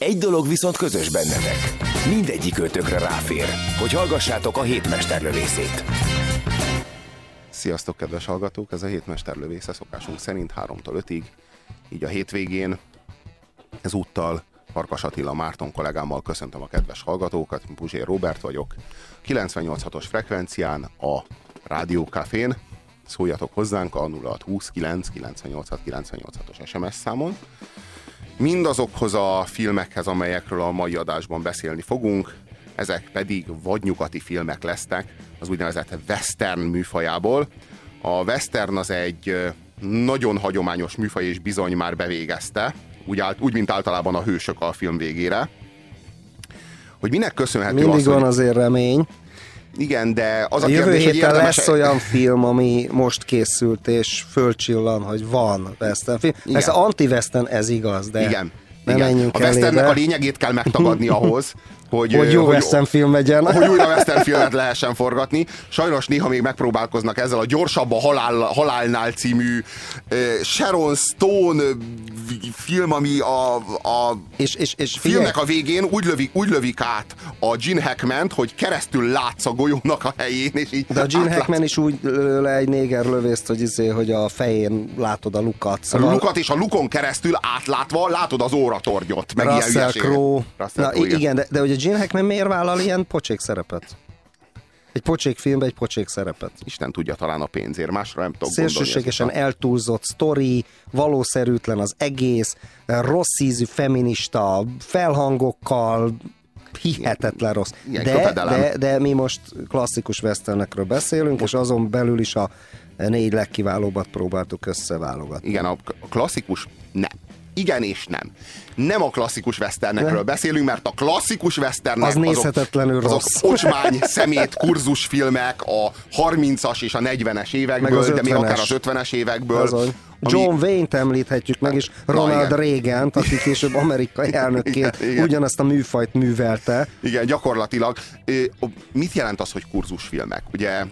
Egy dolog viszont közös bennetek. Mindegyik ötökre ráfér, hogy hallgassátok a hétmesterlövészét. Sziasztok, kedves hallgatók! Ez a hétmesterlövésze szokásunk szerint 3-tól 5-ig, így a hétvégén. Ezúttal Farkas Attila Márton kollégámmal köszöntöm a kedves hallgatókat, Puzsér Robert vagyok. 98.6-os frekvencián a Rádió Cafén, szóljatok hozzánk a 0629 986 986-os SMS számon. Mindazokhoz a filmekhez, amelyekről a mai adásban beszélni fogunk, ezek pedig vadnyugati filmek lesznek, az úgynevezett western műfajából. A western az egy nagyon hagyományos műfaj, és bizony már bevégezte, úgy, áll, úgy mint általában a hősök a film végére. Hogy minek köszönhető Mindig az, van hogy... azért remény. Igen, de az a, A jövő kérdés, hogy héten érdemes... lesz olyan film, ami most készült, és fölcsillan, hogy van western film. Igen. Persze anti-western ez igaz, de Igen. ne igen. A westernnek a lényegét kell megtagadni ahhoz, hogy, Hogy jó western film legyen. hogy újra western filmet lehessen forgatni. Sajnos néha még megpróbálkoznak ezzel a Gyorsabb a halál, halálnál című uh, Sharon Stone film, ami a, a És, és, és figyelj, filmnek a végén úgy lövik, úgy lövik át a Gene hackman hogy keresztül látsz a golyónak a helyén, és így de a Gene átlátsz- Hackman is úgy lő le egy néger lövészt, hogy, izé, hogy a fején látod a lukat. a Szóval lukat, és a lukon keresztül átlátva látod az óratornyot, meg Russell. Crowe. Na, igen de, de hogy a Gene Hackman miért vállal ilyen pocsék szerepet? Egy pocsék filmbe egy pocsék szerepet. Isten tudja talán a pénzért, másra nem tudok gondolni. Szélsőségesen ezután. eltúlzott sztori, valószerűtlen az egész, rossz ízű feminista felhangokkal, hihetetlen rossz. ilyen De, köpedelem. de, de mi most klasszikus westernekről beszélünk, és azon belül is a négy legkiválóbbat próbáltuk összeválogatni. Igen, a klasszikus nem. Igen és nem. Nem a klasszikus westernekről beszélünk, mert a klasszikus westernek Az nézhetetlenül azok, rossz. azok ocsmány, szemét, kurzusfilmek a 30-as és a 40-es évekből, de még 50-es. akár az 50-es évekből. Azon. ami- John Wayne-t említhetjük meg, és Ronald reagan aki később amerikai elnökként Igen, igen. ugyanazt a műfajt művelte. Igen, gyakorlatilag. Mit jelent az, hogy kurzusfilmek? Ugye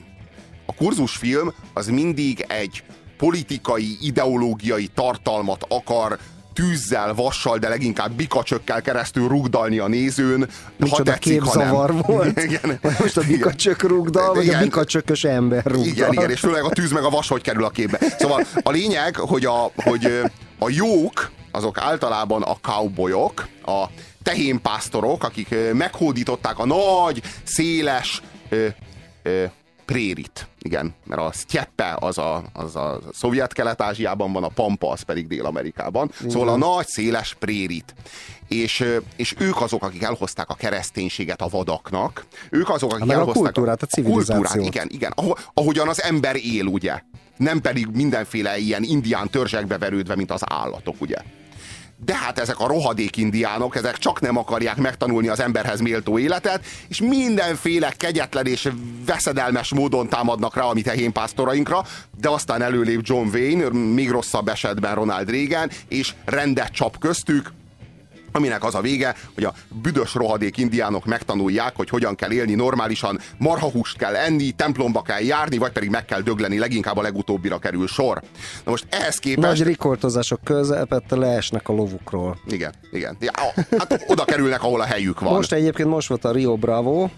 a kurzusfilm az mindig egy politikai, ideológiai tartalmat akar tűzzel, vassal, de leginkább bikacsökkel keresztül rugdalni a nézőn. Micsoda képzavar volt. Igen. Most a bikacsök rugdal, vagy a bikacsökös ember rugdal. Igen, igen, és főleg a tűz meg a vas hogy kerül a képbe. Szóval a lényeg, hogy a, hogy a jók, azok általában a cowboyok, a tehénpásztorok, akik meghódították a nagy, széles ö, ö, prérit. Igen, mert a sztyeppe az a, az a szovjet kelet-ázsiában van, a pampa az pedig Dél-Amerikában. Szóval a nagy, széles prérit. És, és ők azok, akik elhozták a kereszténységet a vadaknak. Ők azok, akik a elhozták kultúrát, a civilizációt. kultúrát, igen, igen. Aho- ahogyan az ember él, ugye. Nem pedig mindenféle ilyen indián törzsekbe verődve, mint az állatok, ugye. De hát ezek a rohadék indiánok, ezek csak nem akarják megtanulni az emberhez méltó életet, és mindenféle kegyetlen és veszedelmes módon támadnak rá a mi tehénpásztorainkra, de aztán előlép John Wayne, még rosszabb esetben Ronald Reagan, és rendet csap köztük, aminek az a vége, hogy a büdös rohadék indiánok megtanulják, hogy hogyan kell élni normálisan, marhahúst kell enni, templomba kell járni, vagy pedig meg kell dögleni, leginkább a legutóbbira kerül sor. Na most ehhez képest... Nagy rikoltozások közepette leesnek a lovukról. Igen, igen. Ja, hát oda kerülnek, ahol a helyük van. Most egyébként most volt a Rio Bravo,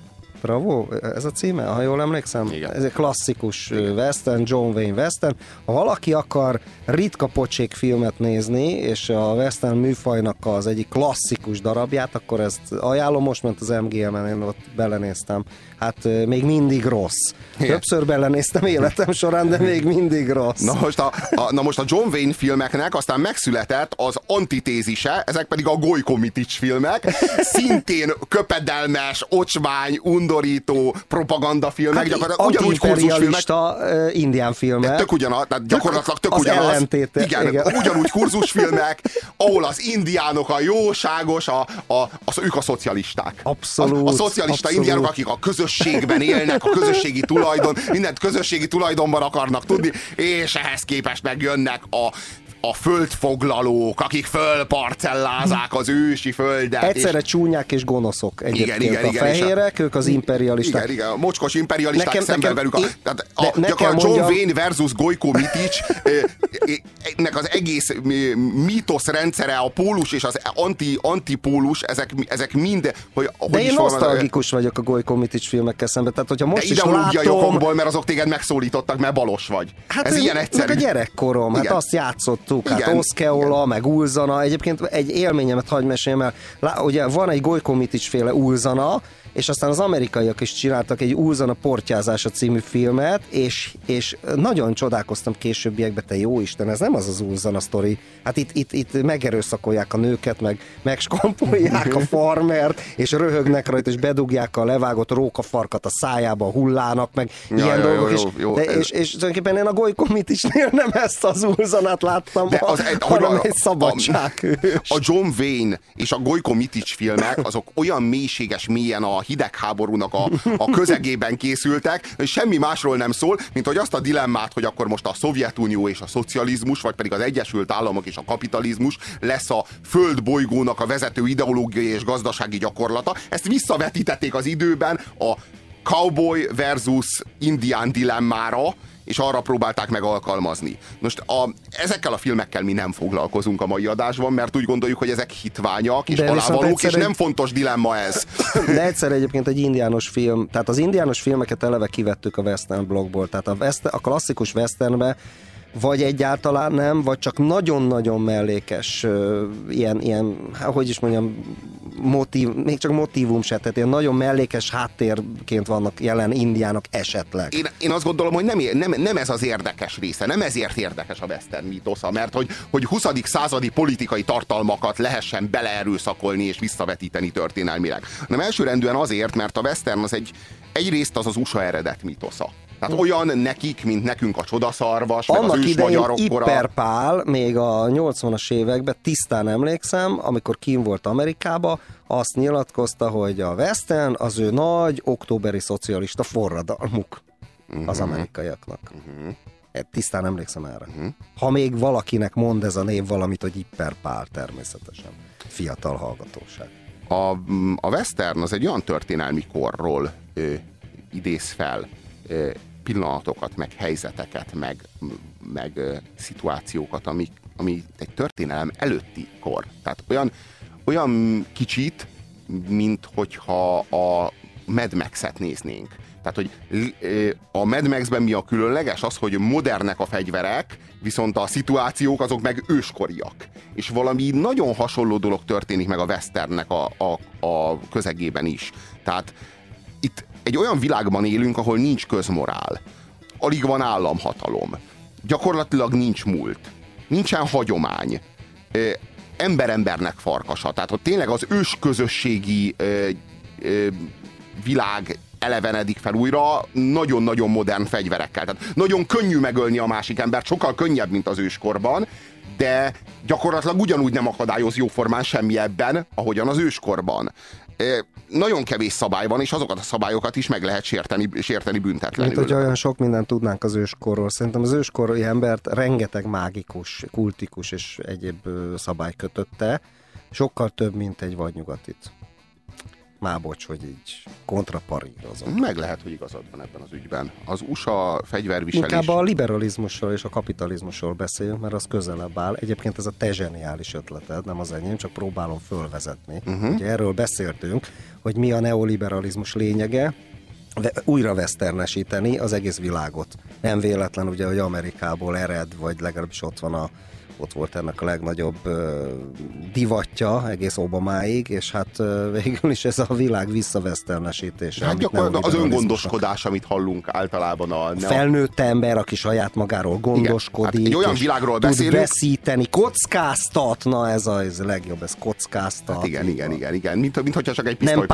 Bravo, ez a címe, ha jól emlékszem? Igen. Ez egy klasszikus Igen. western, John Wayne western. Ha valaki akar ritka pocsék filmet nézni, és a western műfajnak az egyik klasszikus darabját, akkor ezt ajánlom, most ment az MGM-en, én ott belenéztem. Hát még mindig rossz. Igen. Többször belenéztem életem során, de még mindig rossz. Na most, a, a, na most a John Wayne filmeknek aztán megszületett az antitézise, ezek pedig a Gojko Mitics filmek, szintén köpedelmes, ocsmány, undor, undorító propagandafilmek, Hát, gyakorlatilag ugyanúgy kurzusfilmek. uh, indián filmek. Tök ugyanaz, tehát gyakorlatilag tök az ugyanaz. ellentéte, igen, igen. ugyanúgy kurzusfilmek, ahol az indiánok a jóságos, a, a, az, ők a szocialisták. Abszolút, A, a szocialista abszolút. indiánok, akik a közösségben élnek, a közösségi tulajdon, mindent közösségi tulajdonban akarnak tudni, és ehhez képest megjönnek a a földfoglalók, akik fölparcellázák az ősi földet. Egyszerre és, csúnyák és gonoszok egyébként igen, igen, a- fehérek, ők az imperialisták. igen, igen, a mocskos imperialisták Nekem- szemben nekem- velük. A, tehát de a, nekem gyakorlatilag John mondjam- Wayne versus Gojko Mitic, ennek az egész mítosz rendszere, a pólus és az anti, antipólus, ezek, ezek mind, hogy, hogy De én is nosztalgikus vagyok a Goly Komitics filmekkel szemben, tehát hogyha de most is ideológiai látom... okokból, mert azok téged megszólítottak, mert balos vagy. Hát Ez én- ilyen egyszerű. a gyerekkorom, hát Igen. azt játszottuk, hát Igen, Oszkeola, meg Ulzana, egyébként egy élményemet hagy meséljem el, Lá, ugye van egy Gojkomitics féle Ulzana, és aztán az amerikaiak is csináltak egy Ulzana portyázása című filmet, és, és nagyon csodálkoztam későbbiekben, te jó Isten, ez nem az az Ulzana sztori. Hát itt, itt, itt megerőszakolják a nőket, meg megskalpolják a farmert, és röhögnek rajta, és bedugják a levágott rókafarkat a szájába, hullának, meg Ja, ilyen ja, jó, dolgok, jó, és, jó. de, és, és tulajdonképpen én a Golykomitisnél nem ezt az úrzanát láttam, De az, az, hogy a- egy szabadság. A, a John Wayne és a Gojko Mitic filmek, azok olyan mélységes mélyen a hidegháborúnak a, a közegében készültek, hogy semmi másról nem szól, mint hogy azt a dilemmát, hogy akkor most a Szovjetunió és a szocializmus, vagy pedig az Egyesült Államok és a kapitalizmus lesz a földbolygónak a vezető ideológiai és gazdasági gyakorlata. Ezt visszavetítették az időben a cowboy versus indián dilemmára, és arra próbálták meg alkalmazni. Most a, ezekkel a filmekkel mi nem foglalkozunk a mai adásban, mert úgy gondoljuk, hogy ezek hitványak és De alávalók, és egy- nem fontos dilemma ez. De egyszer egyébként egy indiános film, tehát az indiános filmeket eleve kivettük a western blogból, tehát a, west, a klasszikus westernbe vagy egyáltalán nem, vagy csak nagyon-nagyon mellékes ö, ilyen, ilyen, hát hogy is mondjam, motív, még csak motívum se, tehát ilyen nagyon mellékes háttérként vannak jelen indiánok esetleg. Én, én azt gondolom, hogy nem, nem, nem ez az érdekes része, nem ezért érdekes a western mítosza, mert hogy, hogy 20. századi politikai tartalmakat lehessen beleerőszakolni és visszavetíteni történelmileg. Nem elsőrendűen azért, mert a western az egy, egyrészt az az USA eredet mítosza. Tehát olyan nekik, mint nekünk a csodaszarvas, meg Annak az ős idején magyarokkora. Iperpál, még a 80-as években tisztán emlékszem, amikor kim volt Amerikába, azt nyilatkozta, hogy a Western az ő nagy októberi szocialista forradalmuk az amerikaiaknak. Uh-huh. Tisztán emlékszem erre. Uh-huh. Ha még valakinek mond ez a név valamit, hogy Iperpál természetesen. Fiatal hallgatóság. a, a western az egy olyan történelmi korról ö, idéz fel ö, pillanatokat, meg helyzeteket, meg, meg szituációkat, ami, ami egy történelem előtti kor. Tehát olyan, olyan kicsit, mint hogyha a Mad Max-et néznénk. Tehát, hogy a Mad Max-ben mi a különleges? Az, hogy modernek a fegyverek, viszont a szituációk azok meg őskoriak. És valami nagyon hasonló dolog történik meg a westernnek a, a, a közegében is. Tehát egy olyan világban élünk, ahol nincs közmorál. Alig van államhatalom. Gyakorlatilag nincs múlt. Nincsen hagyomány. Ö, ember-embernek farkasa. Tehát ott tényleg az ősközösségi ö, ö, világ elevenedik fel újra nagyon-nagyon modern fegyverekkel. Tehát nagyon könnyű megölni a másik embert, sokkal könnyebb, mint az őskorban, de gyakorlatilag ugyanúgy nem akadályoz jóformán semmi ebben, ahogyan az őskorban. Nagyon kevés szabály van, és azokat a szabályokat is meg lehet sérteni, sérteni Mint büntetlenül. hogy olyan sok mindent tudnánk az őskorról. Szerintem az őskori embert rengeteg mágikus, kultikus és egyéb szabály kötötte. Sokkal több, mint egy vadnyugatit. Már bocs, hogy így kontraparírozom. Meg lehet, hogy igazad van ebben az ügyben. Az USA fegyverviselés... Inkább a liberalizmusról és a kapitalizmusról beszéljünk, mert az közelebb áll. Egyébként ez a te zseniális ötleted, nem az enyém, csak próbálom fölvezetni. Uh-huh. Ugye erről beszéltünk, hogy mi a neoliberalizmus lényege, újra westernesíteni az egész világot. Nem véletlen ugye, hogy Amerikából ered, vagy legalábbis ott van a ott volt ennek a legnagyobb ö, divatja egész Obamáig, és hát ö, végül is ez a világ visszavesztelnesítése. Hát gyakorlatilag az öngondoskodás, amit hallunk általában a... A felnőtt ember, aki saját magáról gondoskodik. Hát egy olyan világról tud beszélünk- veszíteni, kockáztat, na ez a, ez a legjobb, ez kockáztat. Hát igen, igen, igen, igen. Mint, mint hogyha csak egy Nem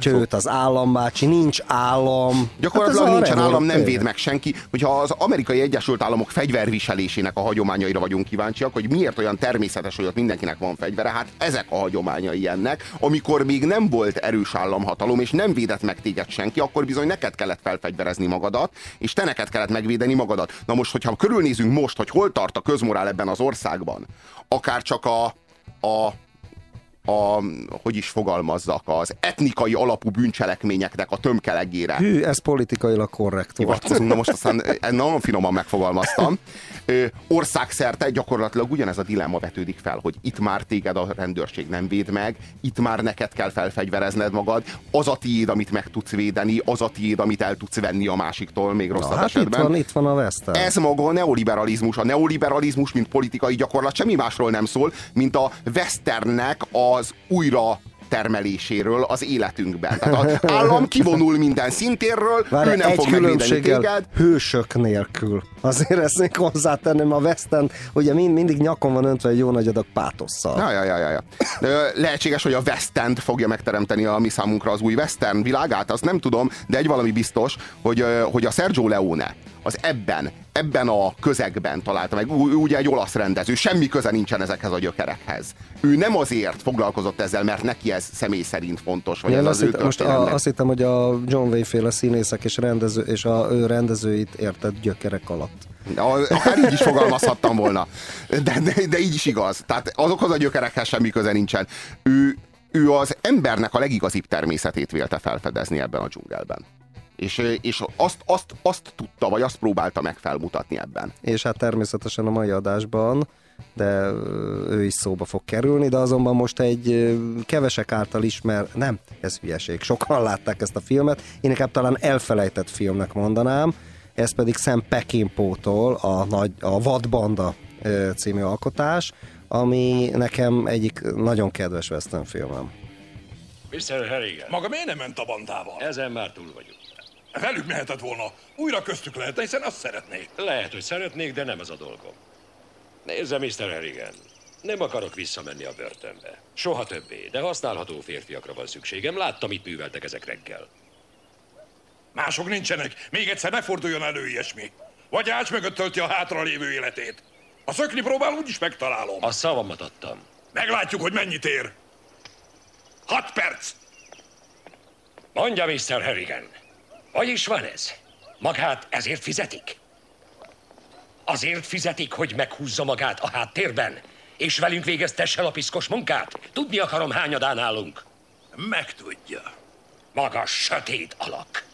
szó. őt az állambácsi, nincs állam. Gyakorlatilag Hát nincsen állam, nem véd meg senki. Hogyha az amerikai Egyesült Államok fegyverviselésének a hagyományaira vagyunk kíváncsiak, hogy miért olyan természetes, hogy ott mindenkinek van fegyvere, hát ezek a hagyományai ennek, amikor még nem volt erős államhatalom, és nem védett meg téged senki, akkor bizony neked kellett felfegyverezni magadat, és te neked kellett megvédeni magadat. Na most, hogyha körülnézünk most, hogy hol tart a közmorál ebben az országban, akár csak a, a a, hogy is fogalmazzak, az etnikai alapú bűncselekményeknek a tömkelegére. Hű, ez politikailag korrekt volt. Hivatkozunk, na most aztán eh, nagyon finoman megfogalmaztam. Ö, Országszerte gyakorlatilag ugyanez a dilemma vetődik fel, hogy itt már téged a rendőrség nem véd meg, itt már neked kell felfegyverezned magad, az a tiéd, amit meg tudsz védeni, az a tiéd, amit el tudsz venni a másiktól, még rosszabb Na, hát itt esetben. van, itt van a Western. Ez maga a neoliberalizmus. A neoliberalizmus, mint politikai gyakorlat semmi másról nem szól, mint a westernnek az újra termeléséről az életünkben. Tehát az állam kivonul minden szintérről, Várj, ő nem egy fog megvédeni téged. hősök nélkül. Azért ezt még hozzátenném a Western, ugye mind, mindig nyakon van öntve egy jó nagy adag pátosszal. Ja, ja, ja, ja, Lehetséges, hogy a West End fogja megteremteni a mi számunkra az új Western világát, azt nem tudom, de egy valami biztos, hogy, hogy a Sergio Leone az ebben, ebben a közegben találta meg. Ő ugye egy olasz rendező, semmi köze nincsen ezekhez a gyökerekhez. Ő nem azért foglalkozott ezzel, mert neki ez személy szerint fontos, vagy Én ez az ő hittem, most a, azt hittem, hogy a John Wayne féle színészek és, rendező, és a ő rendezőit értett gyökerek alatt. Akár így is fogalmazhattam volna. De, de, de így is igaz. Tehát azokhoz a gyökerekhez semmi köze nincsen. Ő, ő az embernek a legigazibb természetét vélte felfedezni ebben a dzsungelben. És, és azt, azt, azt tudta, vagy azt próbálta meg felmutatni ebben. És hát természetesen a mai adásban, de ő is szóba fog kerülni, de azonban most egy kevesek által ismer, nem, ez hülyeség, sokan látták ezt a filmet, én inkább talán elfelejtett filmnek mondanám, ez pedig Sam Peckinpah-tól a, nagy, a Vadbanda című alkotás, ami nekem egyik nagyon kedves western filmem. Mr. Harrigan, Maga miért nem ment a bandával? ezen már túl vagyunk. Velük mehetett volna. Újra köztük lehetne, hiszen azt szeretné. Lehet, hogy szeretnék, de nem ez a dolgom. Nézze, Mr. Harrigan, nem akarok visszamenni a börtönbe. Soha többé, de használható férfiakra van szükségem. Láttam, mit műveltek ezek reggel. Mások nincsenek. Még egyszer ne forduljon elő ilyesmi. Vagy ács mögött tölti a hátralévő életét. Ha szökni próbál, úgyis megtalálom. A szavamat adtam. Meglátjuk, hogy mennyit ér. Hat perc! Mondja, Mr. Harrigan, hogy is van ez? Magát ezért fizetik? Azért fizetik, hogy meghúzza magát a háttérben, és velünk végeztesse a piszkos munkát? Tudni akarom, hányadán állunk. Megtudja. Maga sötét alak.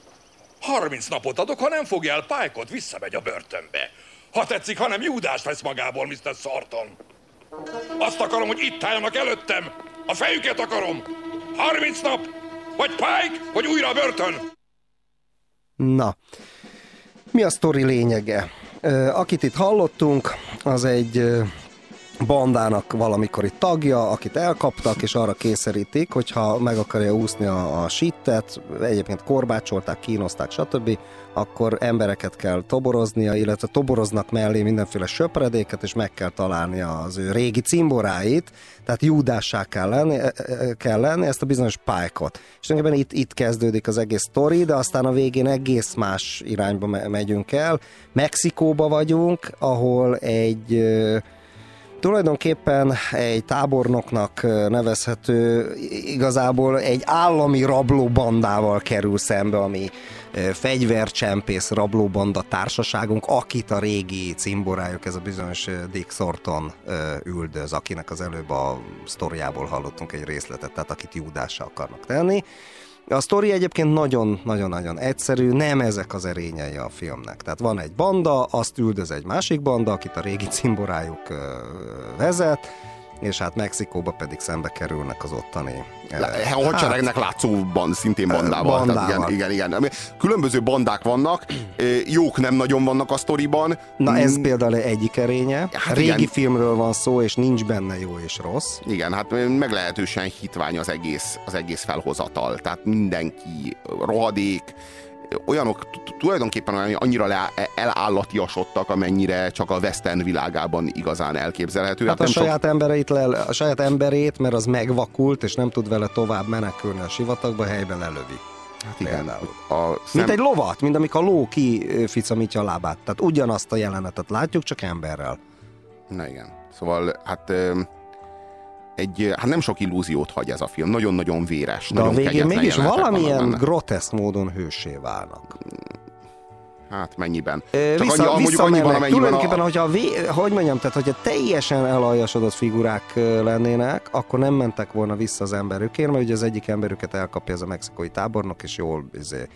30 napot adok, ha nem fogja el Pike-ot, visszamegy a börtönbe. Ha tetszik, hanem Júdás vesz magából, Mr. Sarton. Azt akarom, hogy itt álljanak előttem. A fejüket akarom. 30 nap. Vagy Pike, vagy újra a börtön. Na, mi a sztori lényege? Akit itt hallottunk, az egy bandának valamikori tagja, akit elkaptak, és arra kényszerítik, hogyha meg akarja úszni a, a sittet, egyébként korbácsolták, kínozták, stb., akkor embereket kell toboroznia, illetve toboroznak mellé mindenféle söpredéket, és meg kell találnia az ő régi cimboráit, tehát júdássá kell lenni, e- e- kell lenni ezt a bizonyos pálykot. És tulajdonképpen itt, itt kezdődik az egész sztori, de aztán a végén egész más irányba me- megyünk el. Mexikóba vagyunk, ahol egy tulajdonképpen egy tábornoknak nevezhető, igazából egy állami rablóbandával kerül szembe, ami fegyvercsempész rablóbanda társaságunk, akit a régi cimborájuk, ez a bizonyos Dick Thornton ö, üldöz, akinek az előbb a sztoriából hallottunk egy részletet, tehát akit Júdással akarnak tenni. A sztori egyébként nagyon-nagyon-nagyon egyszerű, nem ezek az erényei a filmnek. Tehát van egy banda, azt üldöz egy másik banda, akit a régi cimborájuk vezet, és hát Mexikóba pedig szembe kerülnek az ottani. A hadseregnek látszóban szintén bandával. bandával. Tehát igen, igen, igen. Különböző bandák vannak, jók nem nagyon vannak a sztoriban. Na ez például egyik erénye. Hát Hát Régi igen. filmről van szó, és nincs benne jó és rossz. Igen, hát meglehetősen hitvány az egész, az egész felhozatal. Tehát mindenki rohadék, olyanok tulajdonképpen annyira le, elállatiasodtak, amennyire csak a western világában igazán elképzelhető. Hát a nem sok- saját, embereit le, a saját emberét, mert az megvakult, és nem tud vele tovább menekülni a sivatagba, helyben lelövi. Hát igen, a Mint egy lovat, mint amikor a ló kificamítja a lábát. Tehát ugyanazt a jelenetet látjuk, csak emberrel. Na igen. Szóval hát öm, egy, hát nem sok illúziót hagy ez a film. Nagyon-nagyon véres. De a nagyon végén kegyetlen mégis valamilyen groteszk módon hősé válnak. Hát mennyiben? Ö, Csak Vissza, annyi, mondjuk annyiban, amennyiben Tulajdonképpen, a, hogyha, vé, hogy mondjam, tehát hogyha teljesen elaljasodott figurák lennének, akkor nem mentek volna vissza az emberükért, mert ugye az egyik emberüket elkapja ez a mexikói tábornok, és jól izé,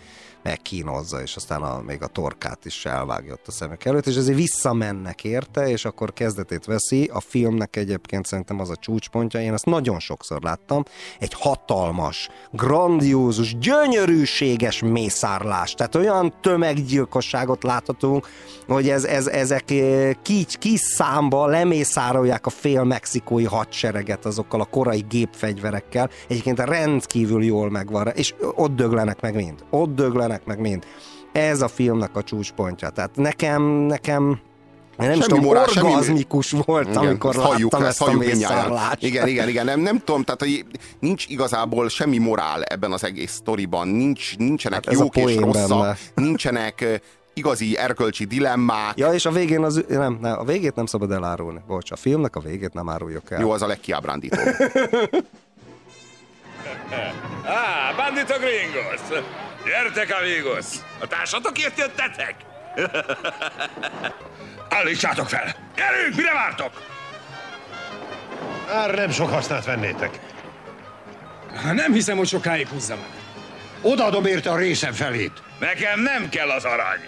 megkínozza, és aztán a, még a torkát is elvágja ott a szemek előtt, és ezért visszamennek érte, és akkor kezdetét veszi. A filmnek egyébként szerintem az a csúcspontja, én ezt nagyon sokszor láttam, egy hatalmas, grandiózus, gyönyörűséges mészárlás. Tehát olyan tömeggyilkosságot láthatunk, hogy ez, ez, ezek eh, kis, kis számba lemészárolják a fél mexikói hadsereget azokkal a korai gépfegyverekkel. Egyébként rendkívül jól megvan, és ott döglenek meg mind. Ott döglenek meg mind. Ez a filmnek a csúcspontja. Tehát nekem, nekem nem Semmi is tudom, morál, semmi- orgazmikus volt, Igen, amikor ezt halljuk, láttam ezt ezt a halljuk mészárlást. Igen, igen, igen, nem, nem tudom, tehát hogy nincs igazából semmi morál ebben az egész sztoriban, nincs, nincsenek Hát jók és rosszak, benne. nincsenek igazi erkölcsi dilemmák. Ja, és a végén az, nem, nem, a végét nem szabad elárulni. Bocs, a filmnek a végét nem áruljuk el. Jó, az a legkiábrándítóbb. Á, bandito gringos! Gyertek, amigos! A társatokért jöttetek? Állítsátok fel! Gyerünk, mire vártok? Már nem sok hasznát vennétek. Nem hiszem, hogy sokáig húzza meg. Odaadom érte a részem felét. Nekem nem kell az arany.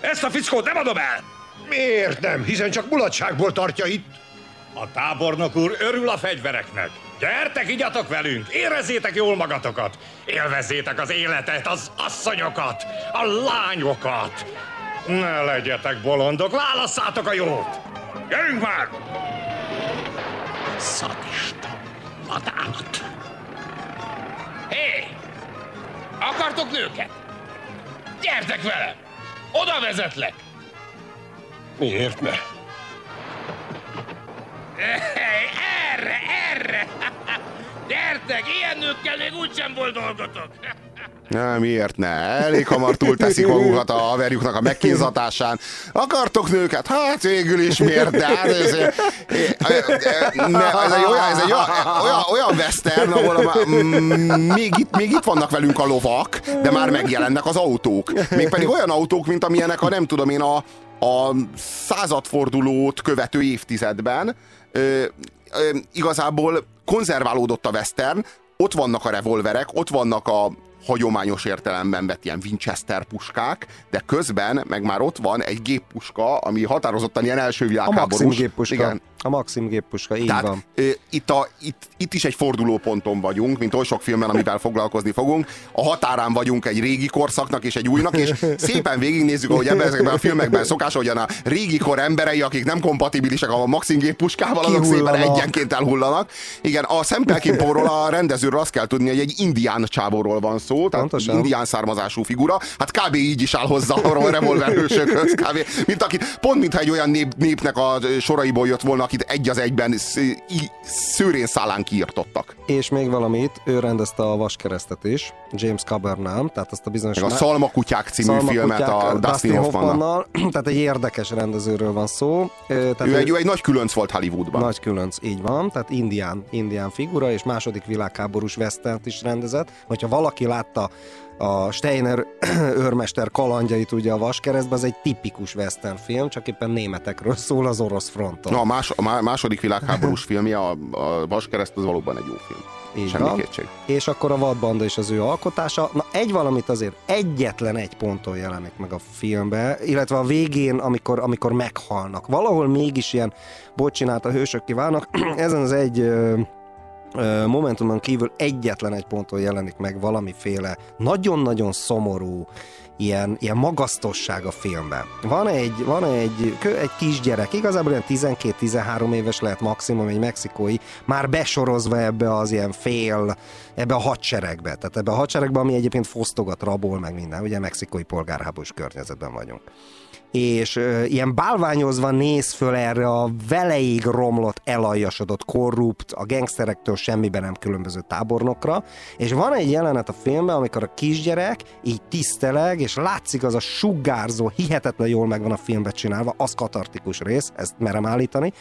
Ezt a fickót nem adom el! Miért nem? Hiszen csak mulatságból tartja itt. A tábornok úr örül a fegyvereknek. Gyertek, igyatok velünk, érezzétek jól magatokat. Élvezzétek az életet, az asszonyokat, a lányokat. Ne legyetek bolondok, válasszátok a jót. Gyerünk már! Szadista vadállat. Hé! Akartok nőket? Gyertek velem! Oda vezetlek! Miért ne? Erre, erre! Gyertek, ilyen nőkkel még úgysem volt dolgotok! Na, miért ne? Elég hamar túlteszik magukat a haverjuknak a megkínzatásán. Akartok nőket? Hát végül is miért? De hát ez, ne, ez egy, olyan, ez egy olyan, olyan, western, ahol a, még, itt, még itt vannak velünk a lovak, de már megjelennek az autók. Mégpedig olyan autók, mint amilyenek a nem tudom én a, a századfordulót követő évtizedben. Ö, ö, igazából konzerválódott a western, ott vannak a revolverek, ott vannak a hagyományos értelemben vett ilyen Winchester puskák, de közben meg már ott van egy géppuska, ami határozottan ilyen első A világháborús. Maxim géppuska. Igen. A Maxim géppuska, így Tehát van. ö, itt, a, itt, itt is egy fordulóponton vagyunk, mint oly sok filmben, amivel foglalkozni fogunk. A határán vagyunk egy régi korszaknak és egy újnak, és szépen végignézzük, ahogy ebben ezekben a filmekben szokás, hogyan a régi kor emberei, akik nem kompatibilisek a Maxim géppuskával, azok szépen egyenként elhullanak. Igen, a Szempelkimpóról a rendezőről azt kell tudni, hogy egy indián csávóról van szó, tehát Pontosan. indián származású figura. Hát kb. így is áll hozzá a revolverhősökhöz, kb. Mint akit, pont mintha egy olyan nép, népnek a soraiból jött volna, akit egy az egyben szőrén szálán kiirtottak. És még valamit, ő rendezte a Vaskeresztet is, James Cabernet, tehát azt a bizonyos... Meg a Szalmakutyák című Szalmakutyák, filmet a Dustin Hoffmannal. tehát egy érdekes rendezőről van szó. Tehát Ő egy, ő egy nagy különc volt Hollywoodban. Nagy különc, így van, tehát indián, indián figura, és második világháborús western is rendezett. Hogyha valaki látta a Steiner őrmester kalandjait ugye a Vaskeresztben, az egy tipikus western film, csak éppen németekről szól az orosz fronton. Na, más, a má- második világháborús filmje, a, a Vaskereszt, az valóban egy jó film. Így Semmi van. kétség. És akkor a vadbanda és az ő alkotása. Na egy valamit azért egyetlen egy ponton jelenik meg a filmbe, illetve a végén, amikor, amikor meghalnak. Valahol mégis ilyen bocsinát a hősök kívánnak. Ezen az egy momentumon kívül egyetlen egy ponton jelenik meg valamiféle nagyon-nagyon szomorú ilyen, ilyen magasztosság a filmben. Van egy, van egy, egy kisgyerek, igazából ilyen 12-13 éves lehet maximum, egy mexikói, már besorozva ebbe az ilyen fél, ebbe a hadseregbe. Tehát ebbe a hadseregbe, ami egyébként fosztogat, rabol, meg minden, ugye mexikói polgárháborús környezetben vagyunk és ilyen bálványozva néz föl erre a veleig romlott, elaljasodott, korrupt, a gengszterektől semmiben nem különböző tábornokra, és van egy jelenet a filmben, amikor a kisgyerek így tiszteleg, és látszik az a sugárzó, hihetetlen jól megvan a filmbe csinálva, az katartikus rész, ezt merem állítani,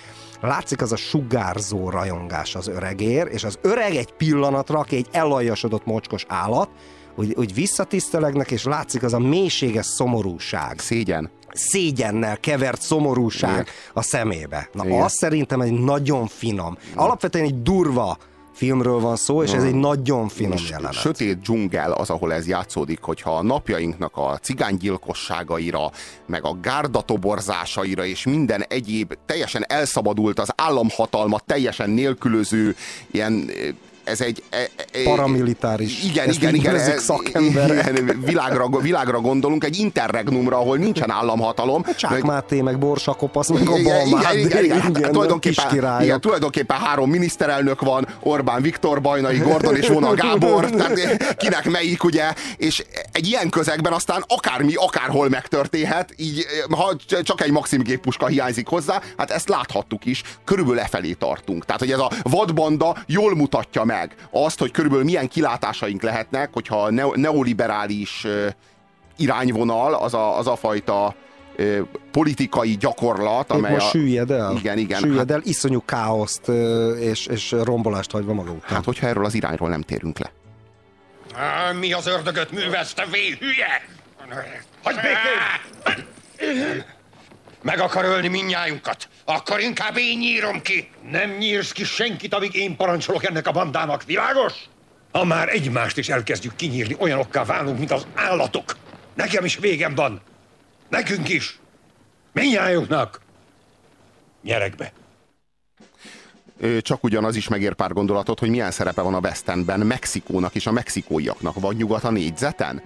látszik az a sugárzó rajongás az öregér, és az öreg egy pillanatra, aki egy elaljasodott mocskos állat, úgy, úgy visszatisztelegnek, és látszik az a mélységes szomorúság. Szégyen. Szégyennel kevert szomorúság Igen. a szemébe. Na, Igen. az szerintem egy nagyon finom. Alapvetően egy durva filmről van szó, és ez egy nagyon finom És jelenet. sötét dzsungel az, ahol ez játszódik, hogyha a napjainknak a cigánygyilkosságaira, meg a gárdatoborzásaira és minden egyéb teljesen elszabadult, az államhatalmat teljesen nélkülöző ilyen eh, ez egy... e- e- Paramilitáris. Igen, igen, igen. ez- szakemberek. igen, világra, világra gondolunk, egy interregnumra, ahol nincsen államhatalom. Csák meg- Máté, meg Borsa Kopasz, meg a igen, Balmád. igen, igen, igen, hát tulajdonképpen, igen, tulajdonképpen három miniszterelnök van, Orbán Viktor, Bajnai Gordon és Vona Gábor, tehát kinek melyik, ugye, és egy ilyen közegben aztán akármi, akárhol megtörténhet, így ha csak egy Maxim géppuska hiányzik hozzá, hát ezt láthattuk is, körülbelül lefelé tartunk. Tehát, hogy ez a vadbanda jól mutatja meg azt, hogy körülbelül milyen kilátásaink lehetnek, hogyha a neo- neoliberális ö, irányvonal, az a, az a fajta ö, politikai gyakorlat, Épp amely most a... süllyed el. Igen, igen. Süllyed el, iszonyú káoszt ö, és, és rombolást hagyva maga után. Hát, hogyha erről az irányról nem térünk le. Á, mi az ördögöt művelsz, te vé hülye? Hagyj békén! Meg akar ölni minnyájunkat. Akkor inkább én nyírom ki. Nem nyírsz ki senkit, amíg én parancsolok ennek a bandának. Világos? Ha már egymást is elkezdjük kinyírni, olyanokká válunk, mint az állatok. Nekem is végem van. Nekünk is. Minnyájunknak. Nyerekbe. Csak ugyanaz is megér pár gondolatot, hogy milyen szerepe van a West Endben Mexikónak és a mexikóiaknak. Vagy nyugat a négyzeten?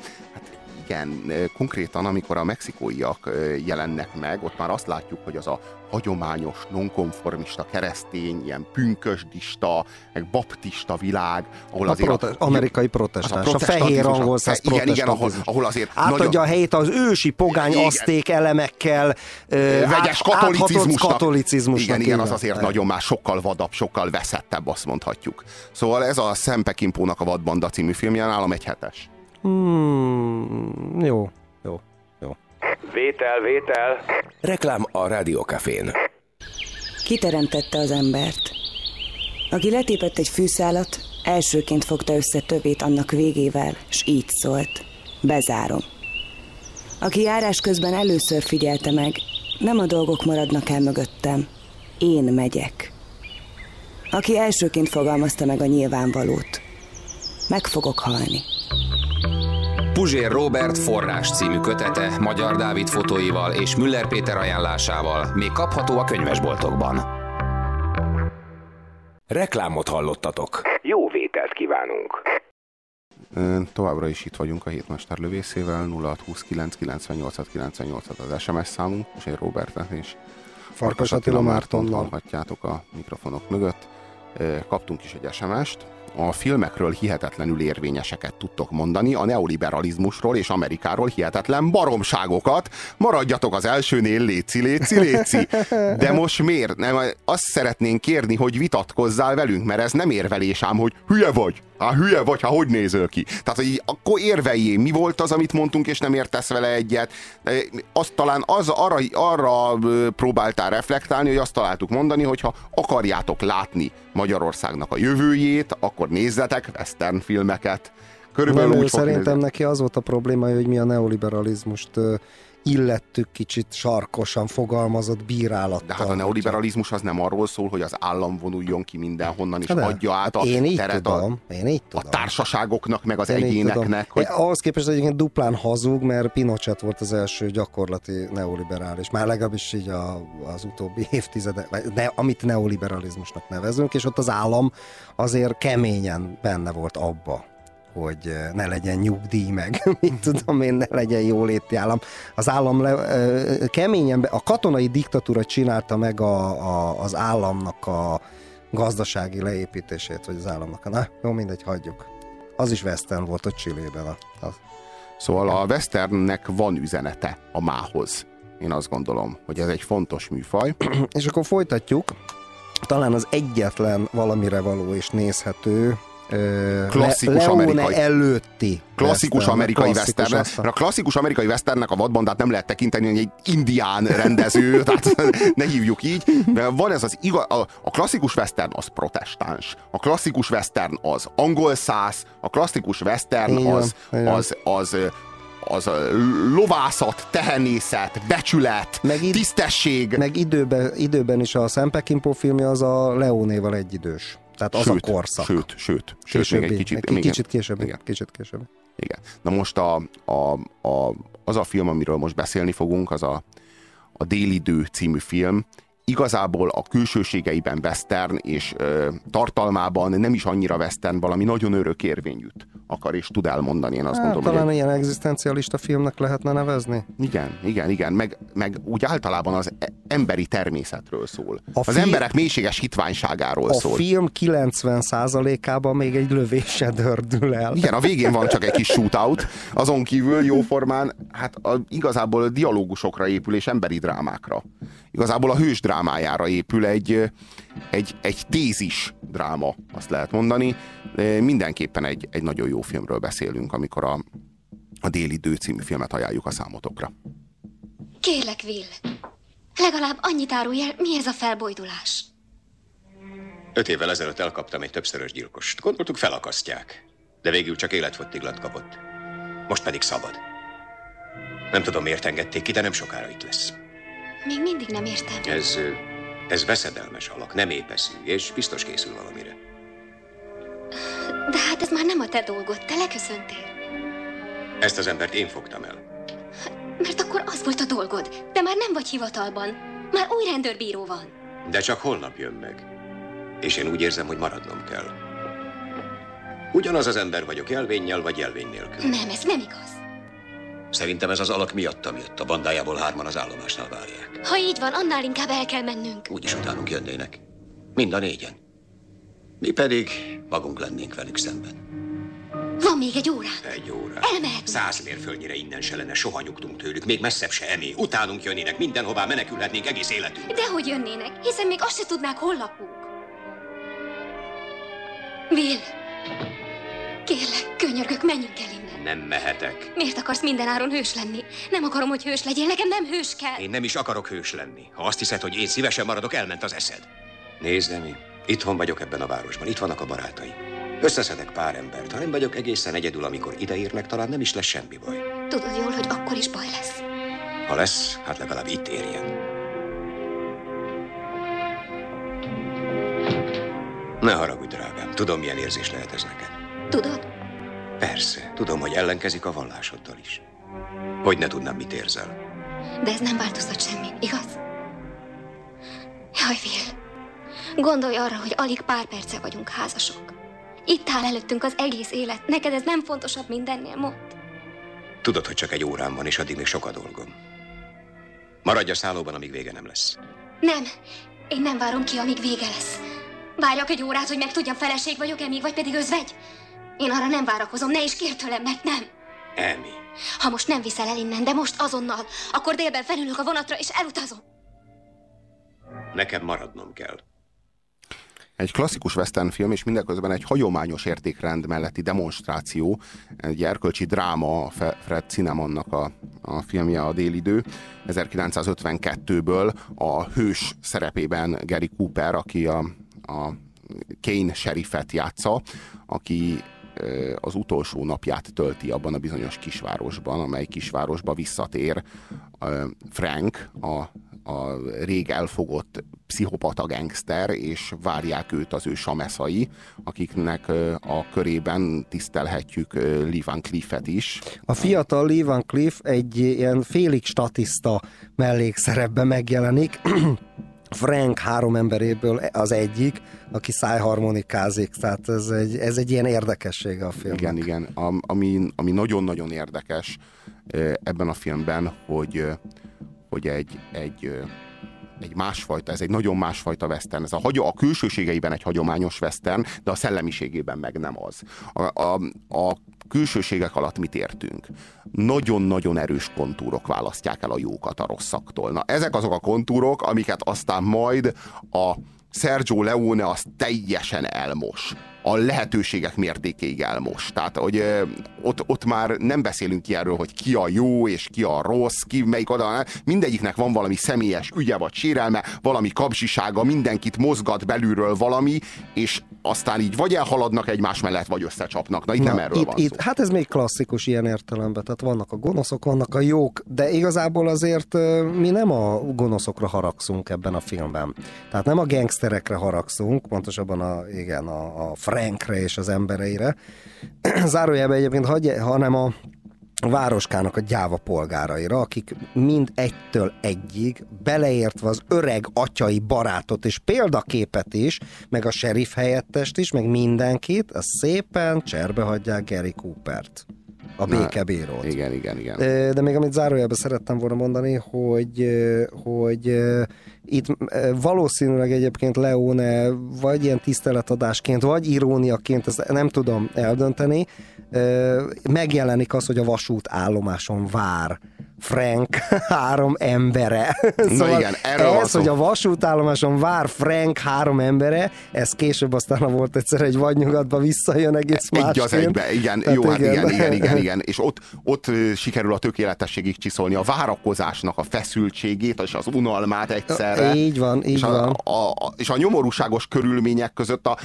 Hát igen, konkrétan amikor a mexikóiak jelennek meg, ott már azt látjuk, hogy az a hagyományos, nonkonformista, keresztény, ilyen pünkösdista, meg baptista világ, ahol A azért... prote- amerikai protestáns, a fehér protestantizmus, angol száz Igen, igen, ahol, ahol azért Átadja a helyét az ősi pogány Igen. aszték elemekkel, ö, vegyes át- katolicizmusnak. katolicizmusnak. Igen, igen, az azért nagyon már sokkal vadabb, sokkal veszettebb, azt mondhatjuk. Szóval ez a Sam Peckinpónak a Vadbanda című filmje nálam egy hetes. Hmm, jó, jó, jó. Vétel, vétel. Reklám a Rádiókafén. Kiteremtette az embert. Aki letépett egy fűszálat, elsőként fogta össze tövét annak végével, s így szólt. Bezárom. Aki járás közben először figyelte meg, nem a dolgok maradnak el mögöttem, én megyek. Aki elsőként fogalmazta meg a nyilvánvalót, meg fogok halni. Puzsér Robert forrás című kötete Magyar Dávid fotóival és Müller Péter ajánlásával még kapható a könyvesboltokban. Reklámot hallottatok. Jó vételt kívánunk. Továbbra is itt vagyunk a hétmester lövészével, 0629 98 98 az SMS számunk, és én Robertet és Farkas Attila Mártonnal. hallhatjátok a mikrofonok mögött. Ö, Kaptunk is egy SMS-t. A filmekről hihetetlenül érvényeseket tudtok mondani, a neoliberalizmusról és Amerikáról hihetetlen baromságokat. Maradjatok az elsőnél, léci, léci, léci. De most miért? Nem, azt szeretnénk kérni, hogy vitatkozzál velünk, mert ez nem érvelés ám, hogy hülye vagy. Hát hülye vagy, hát hogy nézöl ki? Tehát, hogy akkor érveljé, mi volt az, amit mondtunk, és nem értesz vele egyet. Azt talán az, arra, arra próbáltál reflektálni, hogy azt találtuk mondani, hogy ha akarjátok látni Magyarországnak a jövőjét, akkor nézzetek western filmeket. Körülbelül Nem, úgy szerintem nézni. neki az volt a probléma, hogy mi a neoliberalizmust illettük kicsit sarkosan fogalmazott bírálattal. De hát a neoliberalizmus az nem arról szól, hogy az állam vonuljon ki mindenhonnan, és Hát de. adja át a Én így teret tudom, én így a, a társaságoknak, meg az Én egyéneknek. tudom. Hogy... Eh, Ahhoz képest egyébként duplán hazug, mert Pinochet volt az első gyakorlati neoliberális, már legalábbis így a, az utóbbi évtizedek, vagy ne, amit neoliberalizmusnak nevezünk, és ott az állam azért keményen benne volt abba hogy eh, ne legyen nyugdíj meg, mit tudom én, ne legyen jóléti állam. Az állam le, ö, keményen, be- a katonai diktatúra csinálta meg a, a, az államnak a gazdasági leépítését, vagy az államnak. a- Na, jó, mindegy, hagyjuk. Az is western volt ott Csillében. A, a, Szóval a westernnek van üzenete a mához. Én azt gondolom, hogy ez egy fontos műfaj. és akkor folytatjuk. Talán az egyetlen valamire való és nézhető Klasszikus Le- Leone amerikai- előtti Klasszikus western, amerikai klasszikus western. a klasszikus amerikai westernnek a vadbandát nem lehet tekinteni, hogy egy indián rendező, tehát ne hívjuk így. De van ez az igaz, a, a klasszikus western az protestáns, a klasszikus western az angol száz, a klasszikus western az, az, az, az, az lovászat, tehenészet, becsület, meg id- tisztesség. Meg időben, időben is a Sam Peckinpah filmje az a Leónéval egyidős. Tehát az Sőt, a korszak. Sőt, sőt, sőt még egy kicsit. egy még- kicsit később. Igen. Kicsit később. Igen. Na most a, a, a, az a film, amiről most beszélni fogunk, az a, a Délidő című film. Igazából a külsőségeiben western, és ö, tartalmában nem is annyira western, valami nagyon örökérvényűt akar és tud elmondani. Én azt Hát, gondolom, talán hogy ilyen egzisztencialista filmnek lehetne nevezni. igen, igen, igen, meg, meg úgy általában az e- emberi természetről szól. A az fi- emberek mélységes hitványságáról A szól. film 90%-ában még egy lövés se dördül el. Igen, a végén van csak egy kis shootout, azon kívül jóformán, hát a, igazából dialógusokra épül és emberi drámákra. Igazából a hős drámájára épül egy, egy, egy tézis dráma, azt lehet mondani. De Mindenképpen egy, egy nagyon jó filmről beszélünk, amikor a, a Déli Dő című filmet ajánljuk a számotokra. Kérlek, Will. Legalább annyit árulj el, mi ez a felbojdulás? Öt évvel ezelőtt elkaptam egy többszörös gyilkost. Gondoltuk felakasztják. De végül csak életfogytiglant kapott. Most pedig szabad. Nem tudom, miért engedték ki, de nem sokára itt lesz. Még mindig nem értem. Ez, ez veszedelmes alak, nem épeszű, és biztos készül valamire. De hát ez már nem a te dolgod, te leköszöntél. Ezt az embert én fogtam el. Mert akkor az volt a dolgod. Te már nem vagy hivatalban. Már új rendőrbíró van. De csak holnap jön meg. És én úgy érzem, hogy maradnom kell. Ugyanaz az ember vagyok, jelvénnyel vagy jelvény nélkül. Nem, ez nem igaz. Szerintem ez az alak miattam jött. A bandájából hárman az állomásnál várják. Ha így van, annál inkább el kell mennünk. Úgyis utánunk jönnének. Mind a négyen. Mi pedig magunk lennénk velük szemben. Van még egy órán. Egy óra. Elmehetünk. Száz mérföldnyire innen se lenne, soha nyugtunk tőlük, még messzebb se emé. Utánunk jönnének, mindenhová menekülhetnénk egész életünk. Dehogy jönnének, hiszen még azt se tudnák, hol lakunk. Will, kérlek, könyörgök, menjünk el innen. Nem mehetek. Miért akarsz mindenáron hős lenni? Nem akarom, hogy hős legyél, nekem nem hős kell. Én nem is akarok hős lenni. Ha azt hiszed, hogy én szívesen maradok, elment az eszed. Nézd, Emi, itthon vagyok ebben a városban, itt vannak a barátaim. Összeszedek pár embert. Ha nem vagyok egészen egyedül, amikor ideérnek, talán nem is lesz semmi baj. Tudod jól, hogy akkor is baj lesz. Ha lesz, hát legalább itt érjen. Ne haragudj, drágám. Tudom, milyen érzés lehet ez neked. Tudod? Persze, tudom, hogy ellenkezik a vallásoddal is. Hogy ne tudnám, mit érzel. De ez nem változtat semmi, igaz? Jaj, Will, gondolj arra, hogy alig pár perce vagyunk házasok. Itt áll előttünk az egész élet. Neked ez nem fontosabb mindennél, mondd. Tudod, hogy csak egy órám van, és addig még sok a dolgom. Maradj a szállóban, amíg vége nem lesz. Nem, én nem várom ki, amíg vége lesz. Várjak egy órát, hogy megtudjam, feleség vagyok-e még, vagy pedig özvegy? Én arra nem várakozom, ne is kér tőlem, mert nem. Emi. Ha most nem viszel el innen, de most azonnal, akkor délben felülök a vonatra, és elutazom. Nekem maradnom kell. Egy klasszikus western film, és mindeközben egy hagyományos értékrend melletti demonstráció, egy erkölcsi dráma, a Fred Cinemonnak a, a filmje a Délidő, 1952-ből a hős szerepében Gary Cooper, aki a, a Kane sheriffet játsza, aki az utolsó napját tölti abban a bizonyos kisvárosban, amely kisvárosba visszatér Frank, a, a rég elfogott pszichopata gangster, és várják őt az ő sameszai, akiknek a körében tisztelhetjük Lee Van Cliff-et is. A fiatal Lee Van Cliff egy ilyen félig statiszta mellékszerepben megjelenik, Frank három emberéből az egyik, aki szájharmonikázik, tehát ez egy, ez egy ilyen érdekessége a filmnek. Igen, igen. Ami, ami nagyon-nagyon érdekes ebben a filmben, hogy, hogy egy, egy, egy másfajta, ez egy nagyon másfajta western. Ez a, hagy, a külsőségeiben egy hagyományos western, de a szellemiségében meg nem az. A, a, a külsőségek alatt mit értünk? Nagyon-nagyon erős kontúrok választják el a jókat a rosszaktól. Na, ezek azok a kontúrok, amiket aztán majd a Sergio Leone az teljesen elmos a lehetőségek mértékéig elmos. Tehát, hogy ott, ott már nem beszélünk ki erről, hogy ki a jó és ki a rossz, ki melyik oda, mindegyiknek van valami személyes ügye vagy sérelme, valami kapzsisága, mindenkit mozgat belülről valami, és aztán így vagy elhaladnak egymás mellett, vagy összecsapnak. Na itt Na, nem erről itt, van itt, szó. Hát ez még klasszikus ilyen értelemben, tehát vannak a gonoszok, vannak a jók, de igazából azért mi nem a gonoszokra haragszunk ebben a filmben. Tehát nem a gangsterekre haragszunk, pontosabban a, igen, a, a Frankre és az embereire. Zárójelben egyébként, hagy, hanem a városkának a gyáva polgáraira, akik mind egytől egyig, beleértve az öreg atyai barátot és példaképet is, meg a sheriff helyettest is, meg mindenkit, az szépen cserbe hagyják Gary Coopert a békebírót. Igen, igen, igen. De még amit zárójelben szerettem volna mondani, hogy, hogy itt valószínűleg egyébként Leone vagy ilyen tiszteletadásként, vagy iróniaként, ezt nem tudom eldönteni, megjelenik az, hogy a vasút állomáson vár Frank három embere. szóval Na igen, erről ez, hogy a vasútállomáson vár Frank három embere, ez később aztán volt egyszer egy vadnyugatba visszajön egész más Egy az egybe, igen, Tehát jó, hát igen. igen, igen, igen, igen, és ott, ott sikerül a tökéletességig csiszolni a várakozásnak a feszültségét, és az unalmát egyszerre. Így van, így és van. A, a, és a nyomorúságos körülmények között a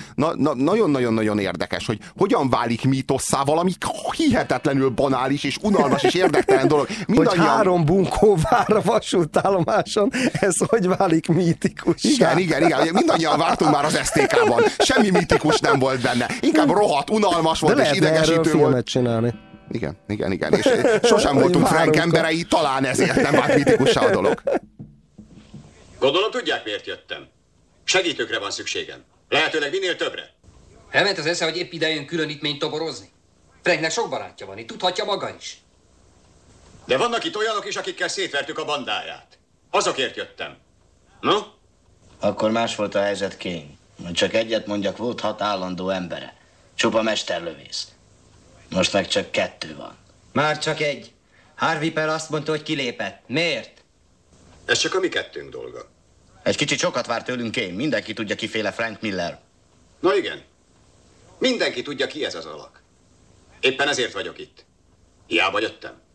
nagyon-nagyon-nagyon érdekes, hogy hogyan válik mítosszá valami hihetetlenül banális és unalmas és érdektelen dolog. Mindannyian három bunkó vár a vasútállomáson, ez hogy válik mítikus? Igen, igen, igen. Mindannyian vártunk már az STK-ban. Semmi mítikus nem volt benne. Inkább rohadt, unalmas volt De és idegesítő volt. csinálni. Igen, igen, igen. És sosem voltunk Frank emberei, talán ezért nem vált mítikussá a dolog. Gondolom tudják, miért jöttem. Segítőkre van szükségem. Lehetőleg minél többre. Elment az esze, hogy épp idejön különítményt toborozni. Franknek sok barátja van, itt tudhatja maga is. De vannak itt olyanok is, akikkel szétvertük a bandáját. Azokért jöttem. No? Akkor más volt a helyzet, King. Csak egyet mondjak, volt hat állandó embere. Csupa mesterlövész. Most meg csak kettő van. Már csak egy. Harvey Pell azt mondta, hogy kilépett. Miért? Ez csak a mi kettőnk dolga. Egy kicsit sokat vár tőlünk én. Mindenki tudja, kiféle Frank Miller. Na igen. Mindenki tudja, ki ez az alak. Éppen ezért vagyok itt. Hiába jöttem.